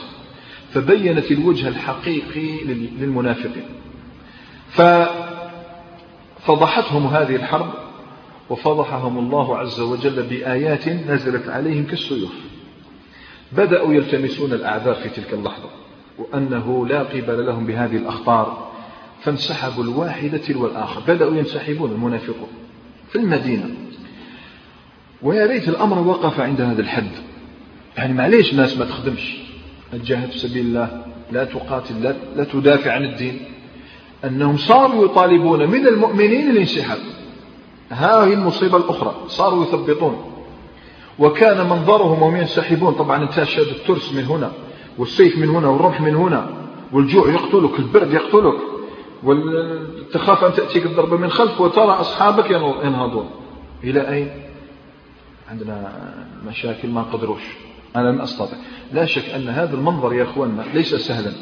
فبينت الوجه الحقيقي للمنافقين. ففضحتهم هذه الحرب وفضحهم الله عز وجل بآيات نزلت عليهم كالسيوف. بدأوا يلتمسون الأعذار في تلك اللحظة وأنه لا قبل لهم بهذه الأخطار فانسحبوا الواحدة تلو الآخر بدأوا ينسحبون المنافقون في المدينة. ويا ريت الأمر وقف عند هذا الحد. يعني معليش الناس ما تخدمش. تجاهد في سبيل الله لا تقاتل لا, لا تدافع عن الدين. أنهم صاروا يطالبون من المؤمنين الانسحاب. ها هي المصيبة الأخرى. صاروا يثبطون. وكان منظرهم وهم ينسحبون. طبعا انت شاد الترس من هنا والسيف من هنا والرمح من هنا والجوع يقتلك البرد يقتلك. وتخاف أن تأتيك الضربة من خلف وترى أصحابك ينهضون. إلى أين؟ عندنا مشاكل ما قدروش. أنا لم أستطع لا شك أن هذا المنظر يا أخواننا ليس سهلا.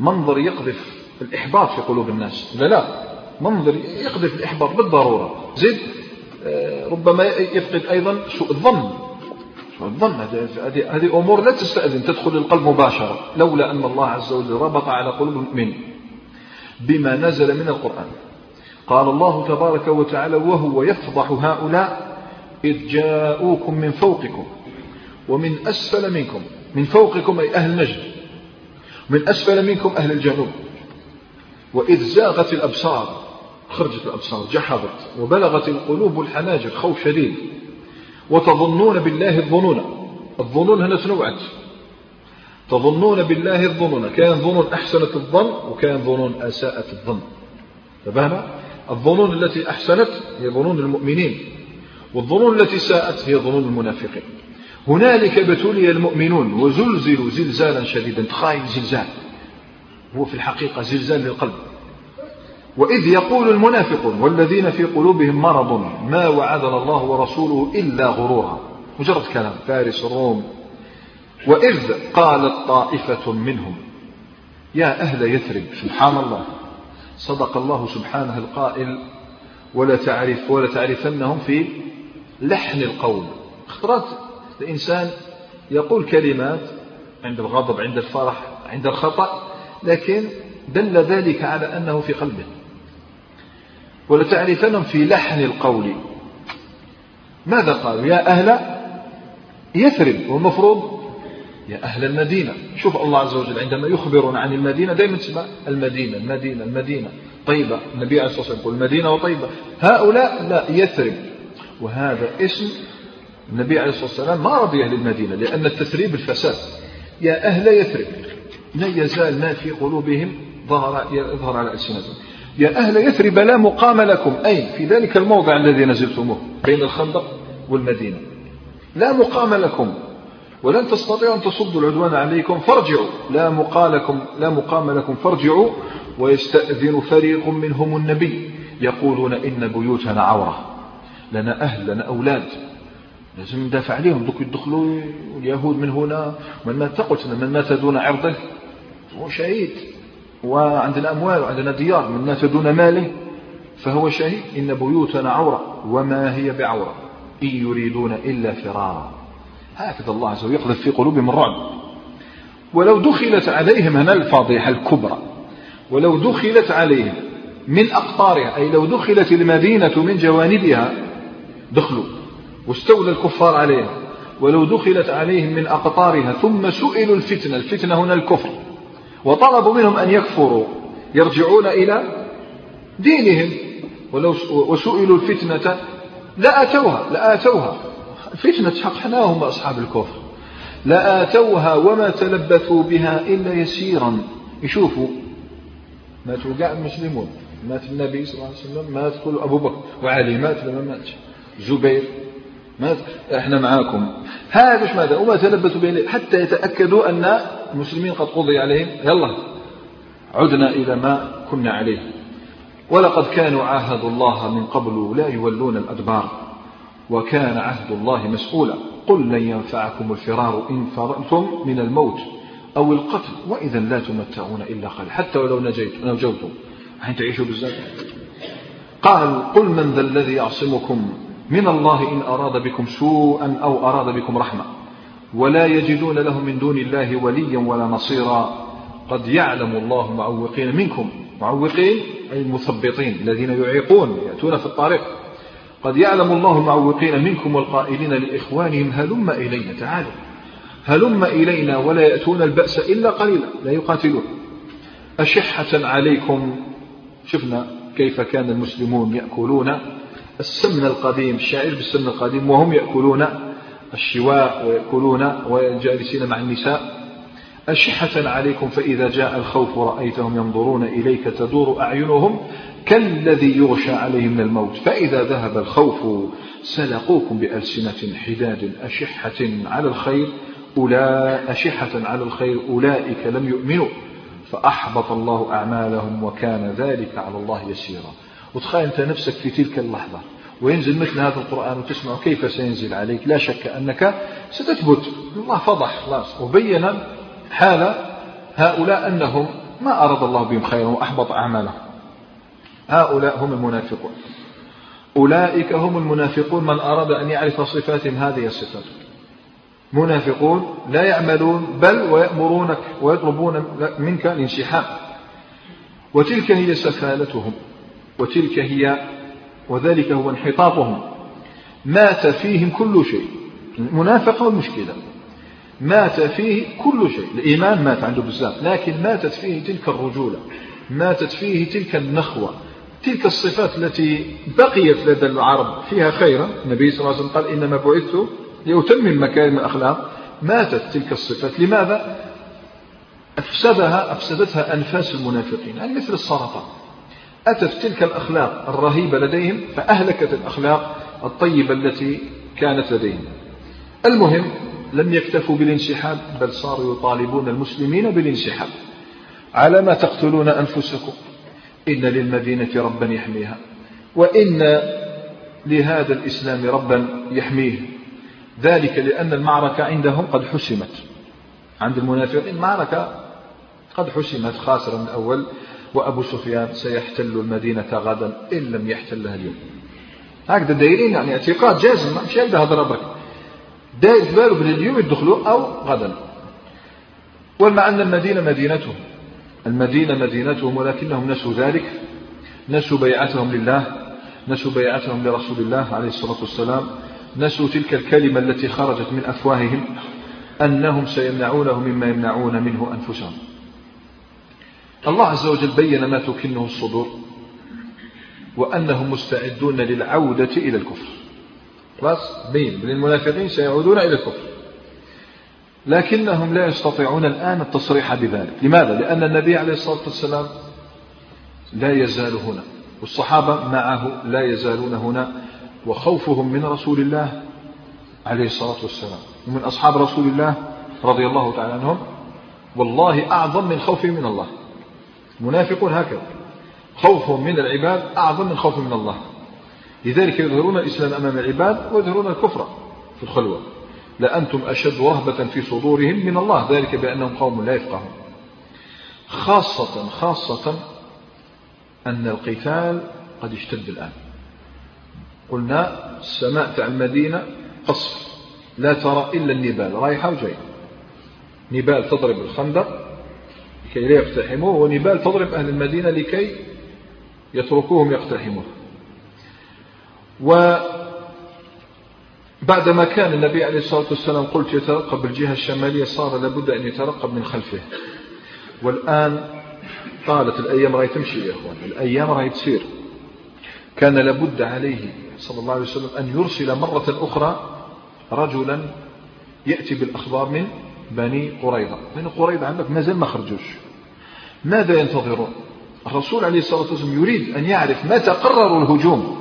منظر يقذف الإحباط في قلوب الناس. لا لا. منظر يقذف الإحباط بالضرورة. زد آه، ربما يفقد أيضا سوء الظن. سوء الظن. هذه أمور لا تستأذن تدخل القلب مباشرة. لولا أن الله عز وجل ربط على قلوب المؤمنين. بما نزل من القرآن. قال الله تبارك وتعالى وهو يفضح هؤلاء إذ جاءوكم من فوقكم ومن أسفل منكم. من فوقكم أي أهل نجد. من أسفل منكم أهل الجنوب. وإذ زاغت الأبصار خرجت الأبصار جحظت وبلغت القلوب الحناجر خوف شديد. وتظنون بالله الظنون. الظنون هنا تنوعت. تظنون بالله الظنون. كان ظنون أحسنت الظن وكان ظنون أساءت الظن. فبهنا الظنون التي أحسنت هي ظنون المؤمنين والظنون التي ساءت هي ظنون المنافقين. هنالك ابتلي المؤمنون وزلزلوا زلزالا شديدا تخايل زلزال. هو في الحقيقة زلزال للقلب. وإذ يقول المنافقون والذين في قلوبهم مرض ما وعدنا الله ورسوله إلا غرورا. مجرد كلام. فارس الروم وإذ قالت طائفة منهم يا أهل يثرب سبحان الله صدق الله سبحانه القائل ولا تعرف ولا تعرفنهم في لحن القول. اخترت الإنسان يقول كلمات عند الغضب عند الفرح عند الخطأ لكن دل ذلك على أنه في قلبه. ولتعرفنهم في لحن القول. ماذا قالوا؟ يا أهل يثرب والمفروض يا أهل المدينة. شوف الله عز وجل عندما يخبرنا عن المدينة دائما تسمع المدينة المدينة المدينة. طيبة. النبي عليه الصلاة والسلام يقول المدينة وطيبة. هؤلاء لا يثرب. وهذا اسم النبي عليه الصلاة والسلام ما رضي أهل المدينة لأن التثريب الفساد. يا أهل يثرب لا يزال ما في قلوبهم ظهر يظهر على ألسنتهم. يا أهل يثرب لا مقام لكم. أي في ذلك الموضع الذي نزلتموه بين الخندق والمدينة. لا مقام لكم. ولن تستطيعوا أن تصدوا العدوان عليكم فارجعوا. لا مقالكم لا مقام لكم فارجعوا. ويستأذن فريق منهم النبي يقولون إن بيوتنا عورة. لنا أهل لنا أولاد. لازم ندافع عليهم. دوك يدخلوا اليهود من هنا من مات قلت من مات دون عرضه؟ هو شهيد. وعندنا أموال وعندنا ديار. من مات دون ماله فهو شهيد. إن بيوتنا عورة. وما هي بعورة؟ إن يريدون إلا فرارا. هكذا الله عز وجل يقذف في قلوبهم الرعب. ولو دخلت عليهم هنا الفاضحة الكبرى ولو دخلت عليهم من أقطارها أي لو دخلت المدينة من جوانبها دخلوا واستولى الكفار عليها. ولو دخلت عليهم من أقطارها ثم سئلوا الفتنة الفتنة هنا الكفر. وطلبوا منهم أن يكفروا يرجعون إلى دينهم. ولو وسئلوا الفتنة لآتوها لآتوها الفتنة حقناهم أصحاب الكفر. لآتوها وما تلبثوا بها إلا يسيرا. يشوفوا ماتوا كاع المسلمون مات النبي صلى الله عليه وسلم مات كل أبو بكر وعلي مات لما مات زبير مات. إحنا معاكم. هذا ماذا؟ وما تلبثوا به حتى يتأكدوا أن المسلمين قد قضي عليهم. يلا. عدنا إلى ما كنا عليه. ولقد كانوا عاهدوا الله من قبل لا يولون الأدبار. وكان عهد الله مسؤولا. قل لن ينفعكم الفرار إن فررتم من الموت أو القتل وإذا لا تمتعون إلا قليلا. حتى ولو نجيت نجوتم. حين تعيشوا بزاف قال قل من ذا الذي يعصمكم من الله إن أراد بكم سوءا أو أراد بكم رحمة. ولا يجدون له من دون الله وليا ولا نصيرا. قد يعلم الله معوقين منكم. معوقين؟ أي المثبطين الذين يعيقون يأتون في الطريق. قد يعلم الله المعوقين منكم والقائلين لإخوانهم هلم إلينا تعالوا. هلم إلينا ولا يأتون البأس إلا قليلا لا يقاتلون. أشحة عليكم. شفنا كيف كان المسلمون يأكلون السمن القديم الشاعر بالسمن القديم وهم يأكلون الشواء ويأكلون وجالسين مع النساء. أشحة عليكم فإذا جاء الخوف رأيتهم ينظرون إليك تدور أعينهم كالذي يغشى عليه من الموت فإذا ذهب الخوف سلقوكم بألسنة حداد أشحة على الخير أولئك أشحة على الخير أولئك لم يؤمنوا فأحبط الله أعمالهم وكان ذلك على الله يسيرا. وتخيل أنت نفسك في تلك اللحظة وينزل مثل هذا القرآن وتسمع كيف سينزل عليك. لا شك أنك ستثبت. الله فضح خلاص وبين حال هؤلاء أنهم ما أراد الله بهم خيرا وأحبط أعمالهم. هؤلاء هم المنافقون. أولئك هم المنافقون من أراد أن يعرف صفاتهم هذه الصفات منافقون لا يعملون بل ويأمرونك ويطلبون منك الانسحاب وتلك هي سفالتهم وتلك هي وذلك هو انحطاطهم. مات فيهم كل شيء. المنافقة والمشكلة مات فيه كل شيء. الإيمان مات عنده بزاف لكن ماتت فيه تلك الرجولة. ماتت فيه تلك النخوة. تلك الصفات التي بقيت لدى العرب فيها خيرا. النبي صلى الله عليه وسلم قال إنما بعثت لأتمم مكارم الأخلاق. ماتت تلك الصفات. لماذا؟ أفسدها أفسدتها أنفاس المنافقين. يعني مثل السرطان. أتت تلك الأخلاق الرهيبة لديهم فأهلكت الأخلاق الطيبة التي كانت لديهم. المهم لم يكتفوا بالانسحاب بل صاروا يطالبون المسلمين بالانسحاب. على ما تقتلون أنفسكم. إن للمدينة ربا يحميها وإن لهذا الإسلام ربا يحميه. ذلك لأن المعركة عندهم قد حسمت. عند المنافقين معركة قد حسمت خاسرا من الأول. وأبو سفيان سيحتل المدينة غدا إن لم يحتلها اليوم. هكذا دايرين يعني اعتقاد جازم مش هيبدا هضره برك. داير في اليوم يدخلوا أو غدا. والمع أن المدينة مدينتهم. المدينة مدينتهم ولكنهم نسوا ذلك نسوا بيعتهم لله نسوا بيعتهم لرسول الله عليه الصلاة والسلام نسوا تلك الكلمة التي خرجت من أفواههم أنهم سيمنعونه مما يمنعون منه أنفسهم. الله عز وجل بين ما تكنه الصدور وأنهم مستعدون للعودة إلى الكفر. خلاص؟ بين من المنافقين سيعودون إلى الكفر. لكنهم لا يستطيعون الآن التصريح بذلك. لماذا؟ لأن النبي عليه الصلاة والسلام لا يزال هنا والصحابة معه لا يزالون هنا وخوفهم من رسول الله عليه الصلاة والسلام ومن أصحاب رسول الله رضي الله تعالى عنهم. والله أعظم من خوفهم من الله. المنافقون هكذا خوفهم من العباد أعظم من خوفهم من الله. لذلك يظهرون الإسلام أمام العباد ويظهرون الكفر في الخلوة. لأنتم أشد رهبة في صدورهم من الله. ذلك بأنهم قوم لا يفقهون. خاصة خاصة أن القتال قد اشتد الآن. قلنا السماء تاع المدينة قصف. لا ترى إلا النبال. رايحة وجاية. نبال تضرب الخندق لكي لا يقتحموه ونبال تضرب أهل المدينة لكي يتركوهم يقتحموه. بعدما كان النبي عليه الصلاة والسلام قلت يترقب بالجهة الشمالية صار لابد أن يترقب من خلفه. والآن طالت الأيام راهي تمشي يا إخوان الأيام راهي تسير كان لابد عليه صلى الله عليه وسلم أن يرسل مرة أخرى رجلا يأتي بالأخبار من بني قريظة. بني قريظة عندك ما زال ما خرجوش. ماذا ينتظرون؟ الرسول عليه الصلاة والسلام يريد أن يعرف متى قرروا الهجوم.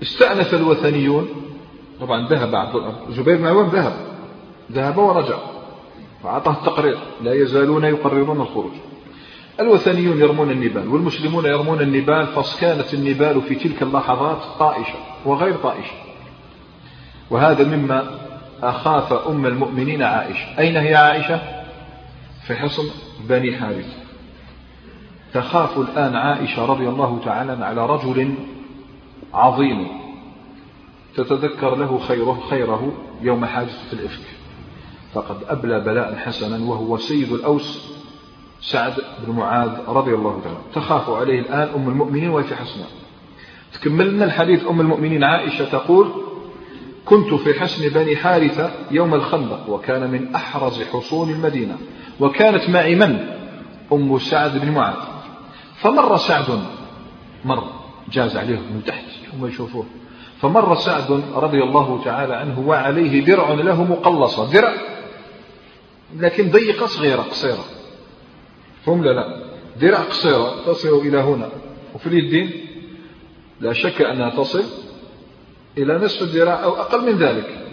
واستأنف الوثنيون. طبعا ذهب عبد زبير بن عوام ذهب. ذهب ورجع. وأعطاه التقرير. لا يزالون يقررون الخروج. الوثنيون يرمون النبال والمسلمون يرمون النبال فكانت النبال في تلك اللحظات طائشة وغير طائشة. وهذا مما أخاف أم المؤمنين عائشة. أين هي عائشة؟ في حصن بني حارث تخاف الآن عائشة رضي الله تعالى على رجل عظيم. تتذكر له خيره, خيره يوم حادثة الإفك. فقد أبلى بلاء حسنا وهو سيد الأوس سعد بن معاذ رضي الله تعالى تخاف عليه الآن أم المؤمنين وهي في حصنها تكملنا الحديث أم المؤمنين. عائشة تقول كنت في حصن بني حارثة يوم الخندق وكان من أحرز حصون المدينة وكانت معي من؟ أم سعد بن معاذ. فمر سعد مر جاز عليهم من تحت. هم يشوفوه. فمر سعد رضي الله تعالى عنه وعليه درع له مقلصة. درع لكن ضيقة صغيرة قصيرة. هم لا لا. درع قصيرة تصل إلى هنا. وفي اليدين لا شك أنها تصل إلى نصف الذراع أو أقل من ذلك.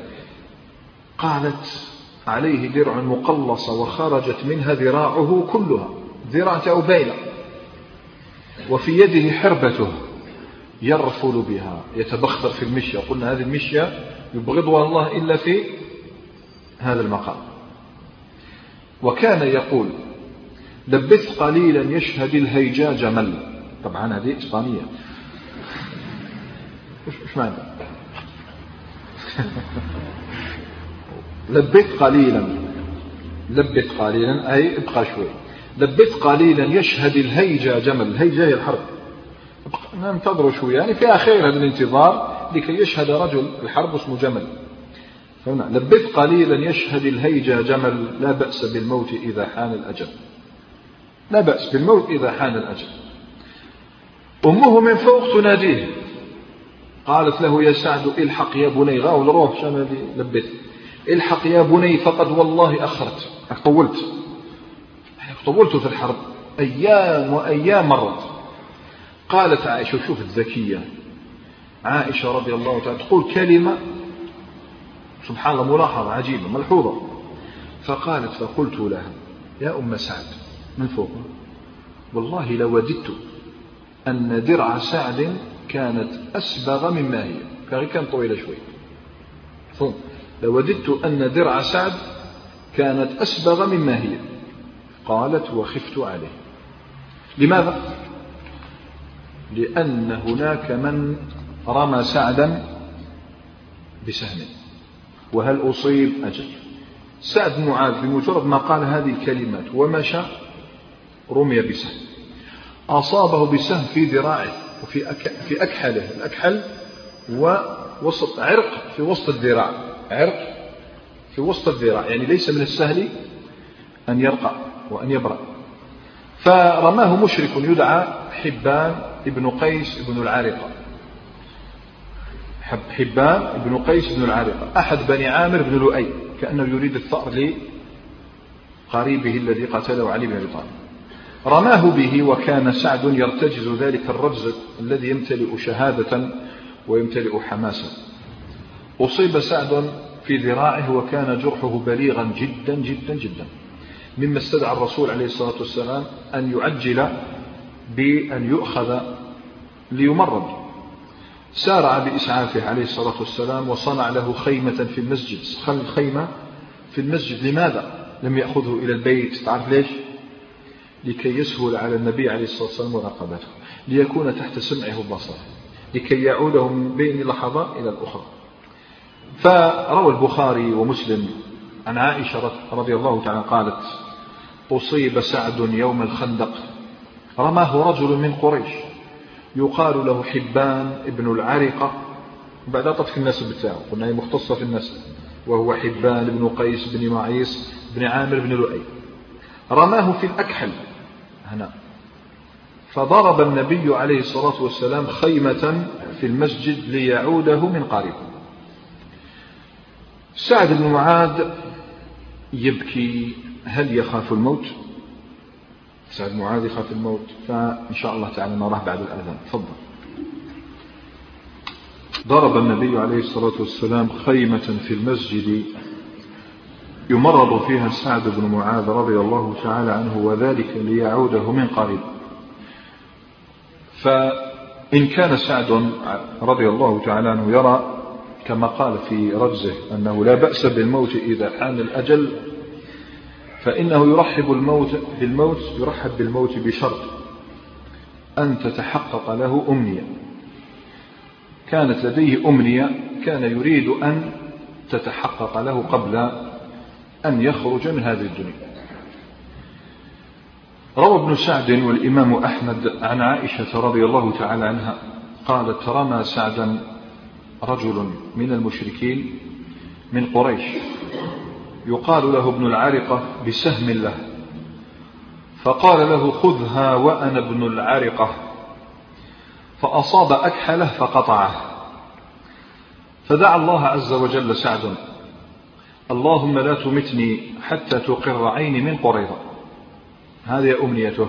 قالت عليه درع مقلصة وخرجت منها ذراعه كلها. ذراعته بينة وفي يده حربته. يرفل بها يتبختر في المشية. قلنا هذه المشية يبغضها الله إلا في هذا المقام. وكان يقول لبث قليلا يشهد الهيجاج مل. طبعا هذه إسبانية. إيش معنى؟ [LAUGHS] لبث قليلا. لبث قليلا أي ابقى شوي. لبث قليلا يشهد الهيجا جمل الهيجا هي الحرب. ننتظروا شوي يعني في أخير هذا الانتظار لكي يشهد رجل الحرب اسمه جمل. فهنا لبث قليلا يشهد الهيجا جمل لا بأس بالموت إذا حان الأجل. لا بأس بالموت إذا حان الأجل. أمه من فوق تناديه. قالت له يا سعد الحق يا بني. غاول روح شان لبث الحق يا بني فقد والله أخرت. طولت. طولت في الحرب. أيام وأيام مرت. قالت عائشة شوف الذكية عائشة رضي الله تعالى تقول كلمة سبحان الله ملاحظة عجيبة ملحوظة. فقالت فقلت لها يا أم سعد من فوق؟ والله لوددت أن درع سعد كانت أسبغ مما هي. كان طويلة شوي. لوددت أن درع سعد كانت أسبغ مما هي. قالت وخفت عليه. لماذا؟ لأن هناك من رمى سعدا بسهم. وهل أصيب؟ أجل. سعد بن معاذ بمجرد ما قال هذه الكلمات ومشى رمي بسهم. أصابه بسهم في ذراعه وفي. في أكحله الأكحل ووسط عرق في وسط الذراع. عرق في وسط الذراع يعني ليس من السهل أن يرقى وأن يبرأ. فرماه مشرك يدعى حبان ابن قيس ابن العارقة. حبان ابن قيس بن العارقة. أحد بني عامر بن لؤي كأنه يريد الثأر لقريبه الذي قتله علي بن أبي طالب. رماه به وكان سعد يرتجز ذلك الرجز الذي يمتلئ شهادة ويمتلئ حماسة. أصيب سعد في ذراعه وكان جرحه بليغا جدا جدا جدا مما استدعى الرسول عليه الصلاة والسلام أن يعجل بأن يؤخذ ليمرض. سارع بإسعافه عليه الصلاة والسلام وصنع له خيمة في المسجد. خيمة في المسجد. لماذا لم يأخذه إلى البيت؟ تعرف ليش؟ لكي يسهل على النبي عليه الصلاة والسلام مراقبته ليكون تحت سمعه وبصره. لكي يعوده من بين لحظة إلى الأخرى. فروى البخاري ومسلم عن عائشة رضي الله تعالى قالت أصيب سعد يوم الخندق. رماه رجل من قريش. يقال له حبان ابن العرقة. بعد طف النسب بتاعه. قلنا هي مختصة في النسب. وهو حبان بن قيس بن معيس بن عامر بن لؤي. رماه في الأكحل. هنا. فضرب النبي عليه الصلاة والسلام خيمة في المسجد ليعوده من قريب سعد بن معاذ يبكي. هل يخاف الموت؟ سعد معاذ يخاف الموت. فإن شاء الله تعالى نراه بعد الأذان. تفضل. ضرب النبي عليه الصلاة والسلام خيمة في المسجد يمرض فيها سعد بن معاذ رضي الله تعالى عنه وذلك ليعوده من قريب. فإن كان سعد رضي الله تعالى عنه يرى كما قال في رجزه أنه لا بأس بالموت إذا حان الأجل فإنه يرحب الموت بالموت يرحب بالموت بشرط أن تتحقق له أمنية. كانت لديه أمنية كان يريد أن تتحقق له قبل أن يخرج من هذه الدنيا. روى ابن سعد والإمام أحمد عن عائشة رضي الله تعالى عنها قالت رمى سعدا رجل من المشركين من قريش يقال له ابن العرقة بسهم له فقال له خذها وأنا ابن العرقة. فأصاب أكحلة فقطعه. فدعا الله عز وجل سعد. اللهم لا تمتني حتى تقر عيني من قريضة هذه أمنيته.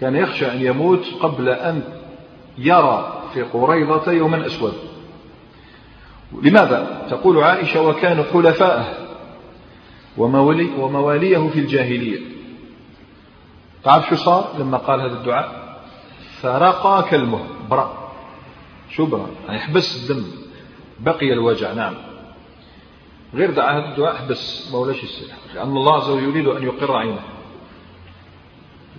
كان يخشى أن يموت قبل أن يرى في قريضة يوما أسود. لماذا؟ تقول عائشة وكانوا حلفاءه وموالي ومواليه في الجاهلية. تعرف شو صار لما قال هذا الدعاء؟ فرقى كلمه برا. شو برا؟ يعني حبس الدم. بقي الوجع. نعم. غير دعا هذا الدعاء حبس ما ولاش يصير؟ لأن الله عز وجل يريد أن يقر عينه.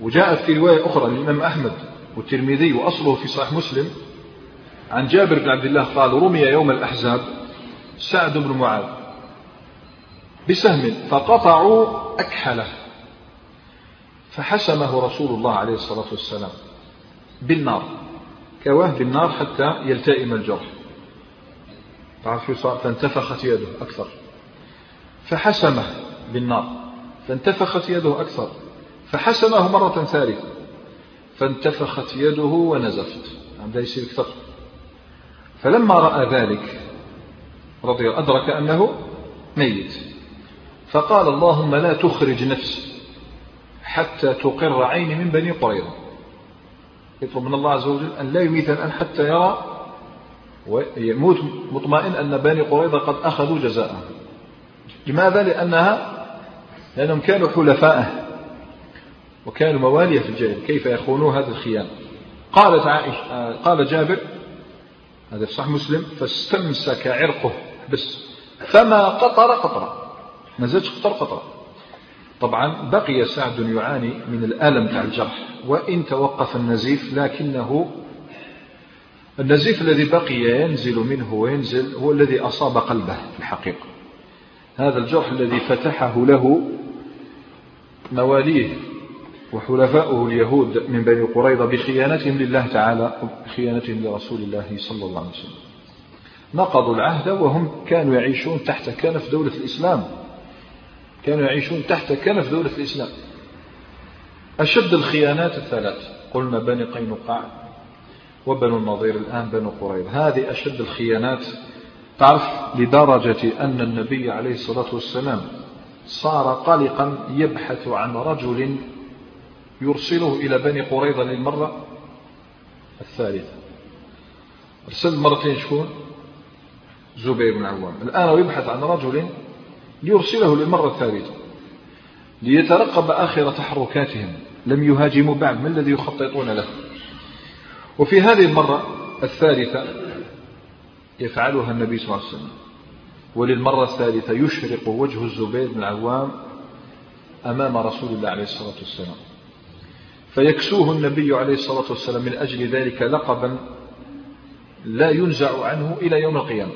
وجاءت في رواية أخرى للإمام أحمد والترمذي وأصله في صحيح مسلم. عن جابر بن عبد الله قال رمي يوم الأحزاب سعد بن معاذ. بسهم فقطعوا أكحله. فحسمه رسول الله عليه الصلاة والسلام بالنار كواه بالنار حتى يلتئم الجرح. شو صار؟ فانتفخت يده أكثر. فحسمه بالنار فانتفخت يده أكثر. فحسمه مرة ثالثة فانتفخت يده ونزفت. عم يصير أكثر. فلما رأى ذلك رضي أدرك أنه ميت. فقال اللهم لا تخرج نفسي حتى تقر عيني من بني قريظة. يطلب من الله عز وجل أن لا يميت الآن حتى يرى ويموت مطمئن أن بني قريظة قد أخذوا جزاءه. لماذا؟ لأنها لأنهم كانوا حلفاءه وكانوا موالية في الجاهل. كيف يخونوا هذا الخيام؟ قالت عائشة قال جابر هذا في صحيح مسلم فاستمسك عرقه بس. فما قطر قطرة ما زادش قطر قطرة طبعا بقي سعد يعاني من الألم تاع الجرح وإن توقف النزيف لكنه النزيف الذي بقي ينزل منه وينزل هو الذي أصاب قلبه في الحقيقة. هذا الجرح الذي فتحه له مواليه وحلفاؤه اليهود من بني قريظة بخيانتهم لله تعالى وبخيانتهم لرسول الله صلى الله عليه وسلم. نقضوا العهد وهم كانوا يعيشون تحت كنف دولة الإسلام. كانوا يعيشون تحت كنف دولة الإسلام. أشد الخيانات الثلاث. قلنا بني قينقاع وبنو النظير الآن بنو قريظة هذه أشد الخيانات. تعرف لدرجة أن النبي عليه الصلاة والسلام صار قلقا يبحث عن رجل يرسله إلى بني قريظة للمرة الثالثة. أرسل مرتين شكون؟ زبير بن عوام. الآن يبحث عن رجل ليرسله للمرة الثالثة ليترقب آخر تحركاتهم لم يهاجموا بعد ما الذي يخططون له؟ وفي هذه المرة الثالثة يفعلها النبي صلى الله عليه وسلم وللمرة الثالثة يشرق وجه الزبير بن العوام أمام رسول الله عليه الصلاة والسلام. فيكسوه النبي عليه الصلاة والسلام من أجل ذلك لقبا لا ينزع عنه إلى يوم القيامة.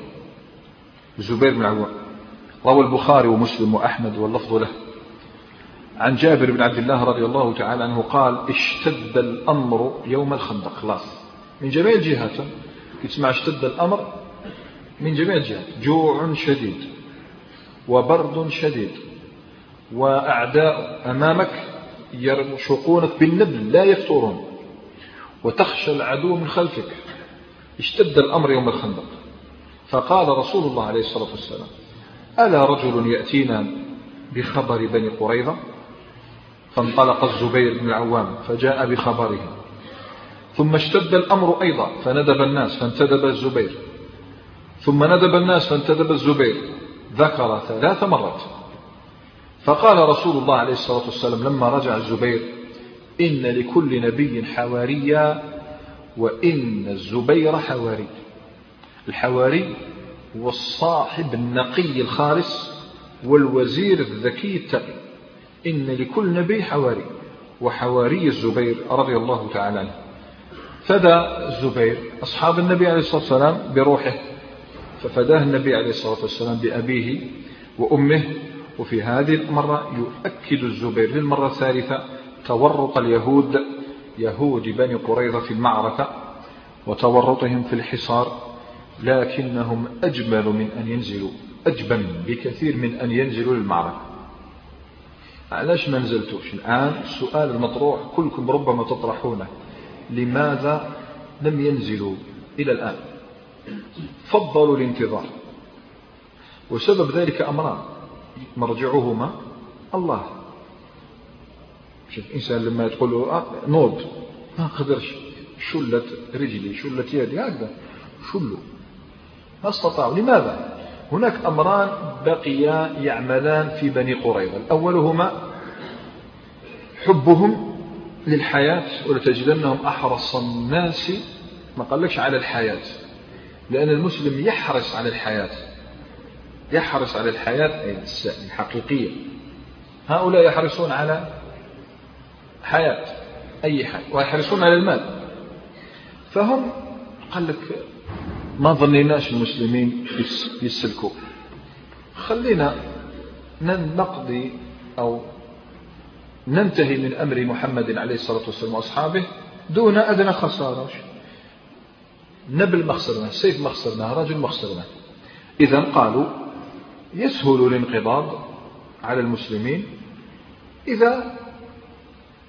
الزبير بن عوام روى البخاري ومسلم وأحمد واللفظ له. عن جابر بن عبد الله رضي الله تعالى عنه قال اشتد الأمر يوم الخندق. خلاص. من جميع الجهات. تسمع اشتد الأمر؟ من جميع الجهات. جوع شديد وبرد شديد وأعداء أمامك يرشقونك بالنبل لا يفترون وتخشى العدو من خلفك. اشتد الأمر يوم الخندق. فقال رسول الله عليه الصلاة والسلام ألا رجل يأتينا بخبر بني قريظة؟ فانطلق الزبير بن العوام فجاء بخبره. ثم اشتد الأمر أيضا فندب الناس فانتدب الزبير. ثم ندب الناس فانتدب الزبير. ذكر ثلاث مرات. فقال رسول الله عليه الصلاة والسلام لما رجع الزبير إن لكل نبي حواريا وإن الزبير حواري. الحواري هو الصاحب النقي الخالص والوزير الذكي التقي. إن لكل نبي حواري. وحواري الزبير رضي الله تعالى عنه. فدى الزبير أصحاب النبي عليه الصلاة والسلام بروحه. ففداه النبي عليه الصلاة والسلام بأبيه وأمه. وفي هذه المرة يؤكد الزبير للمرة الثالثة تورط اليهود يهود بني قريظة في المعركة وتورطهم في الحصار. لكنهم أجمل من أن ينزلوا أجبن بكثير من أن ينزلوا للمعركة. علاش ما نزلتوش؟ الآن السؤال المطروح كلكم ربما تطرحونه لماذا لم ينزلوا إلى الآن؟ فضلوا الانتظار. وسبب ذلك أمران مرجعهما الله. شوف إنسان لما تقول له آه نوض. ما قدرش. شلت رجلي شلت يدي هكذا. شلوا. ما استطاعوا. لماذا؟ هناك أمران بقيا يعملان في بني قريظة. الأولهما حبهم للحياة ولتجدنهم أحرص الناس ما قالكش على الحياة لأن المسلم يحرص على الحياة. يحرص على الحياة الحقيقية. هؤلاء يحرصون على حياة أي حياة ويحرصون على المال. فهم قال لك ما ظنيناش المسلمين يسلكوا. خلينا نقضي أو ننتهي من أمر محمد عليه الصلاة والسلام وأصحابه دون أدنى خسارة. نبل ما سيف ما رجل ما إذا قالوا يسهل الانقضاض على المسلمين إذا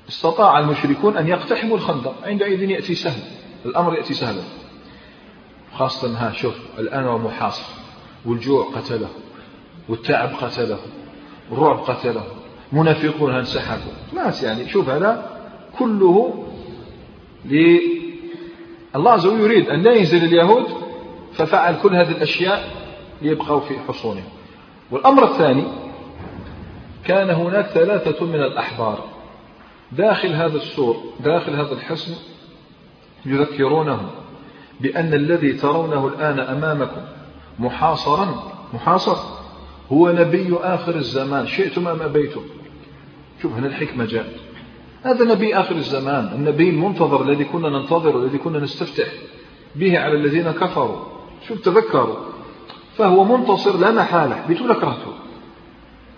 استطاع المشركون أن يقتحموا الخندق. عندئذ يأتي سهل الأمر يأتي سهلا. خاصة ها شوف الآن هو محاصر. والجوع قتله والتعب قتله والرعب قتله. منافقون انسحبوا ناس يعني شوف هذا كله ل الله عز وجل يريد أن لا ينزل اليهود ففعل كل هذه الأشياء ليبقوا في حصونهم. والأمر الثاني كان هناك ثلاثة من الأحبار داخل هذا السور داخل هذا الحصن يذكرونهم. بأن الذي ترونه الآن أمامكم محاصرا محاصر هو نبي آخر الزمان. شئتم أم أبيتم شوف هنا الحكمة جاءت. هذا نبي آخر الزمان النبي المنتظر الذي كنا ننتظره الذي كنا نستفتح به على الذين كفروا. شوف تذكروا. فهو منتصر لا محالة. بتقول كرهته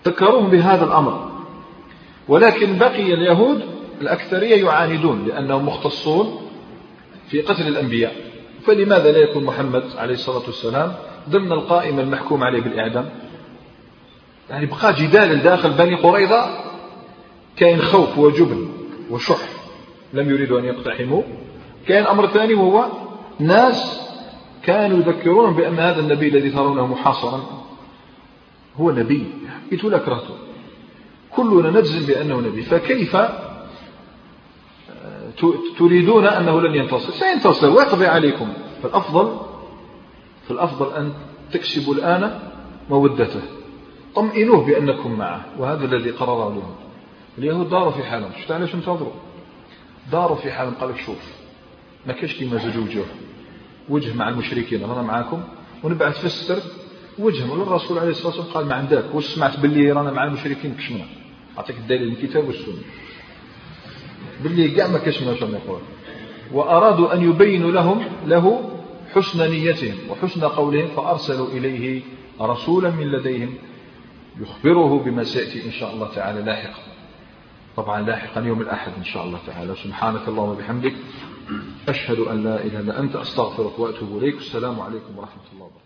ذكروهم بهذا الأمر. ولكن بقي اليهود الأكثرية يعاندون لأنهم مختصون في قتل الأنبياء. فلماذا لا يكون محمد عليه الصلاة والسلام ضمن القائمة المحكوم عليه بالإعدام؟ يعني بقى جدال داخل بني قريظة كاين خوف وجبن وشح لم يريدوا أن يقتحموا كاين أمر ثاني وهو ناس كانوا يذكرون بأن هذا النبي الذي ترونه محاصرا هو نبي. قلت لك كرهته كلنا نجزم بأنه نبي. فكيف تريدون أنه لن ينتصر. سينتصر ويقضي عليكم. فالأفضل فالأفضل أن تكسبوا الآن مودته. طمئنوه بأنكم معه. وهذا الذي قرره لهم. اليهود داروا في حالهم. شفت علاش انتظروا؟ داروا في حالهم. قال لك شوف ما كاش كيما زوج وجوه. وجه مع المشركين. رانا معاكم. ونبعث في السر وجههم. الرسول عليه الصلاة والسلام قال ما عندك. واش سمعت باللي رانا مع المشركين كشمنا. أعطيك الدليل. الكتاب والسنة. باللي كاع ما كاش ما يقول. وأرادوا أن يبينوا لهم له حسن نيتهم وحسن قولهم فأرسلوا إليه رسولا من لديهم يخبره بما سيأتي إن شاء الله تعالى لاحقا. طبعا لاحقا يوم الأحد إن شاء الله تعالى. سبحانك اللهم وبحمدك. أشهد أن لا إله إلا أنت أستغفرك وأتوب إليك. السلام عليكم ورحمة الله وبركاته.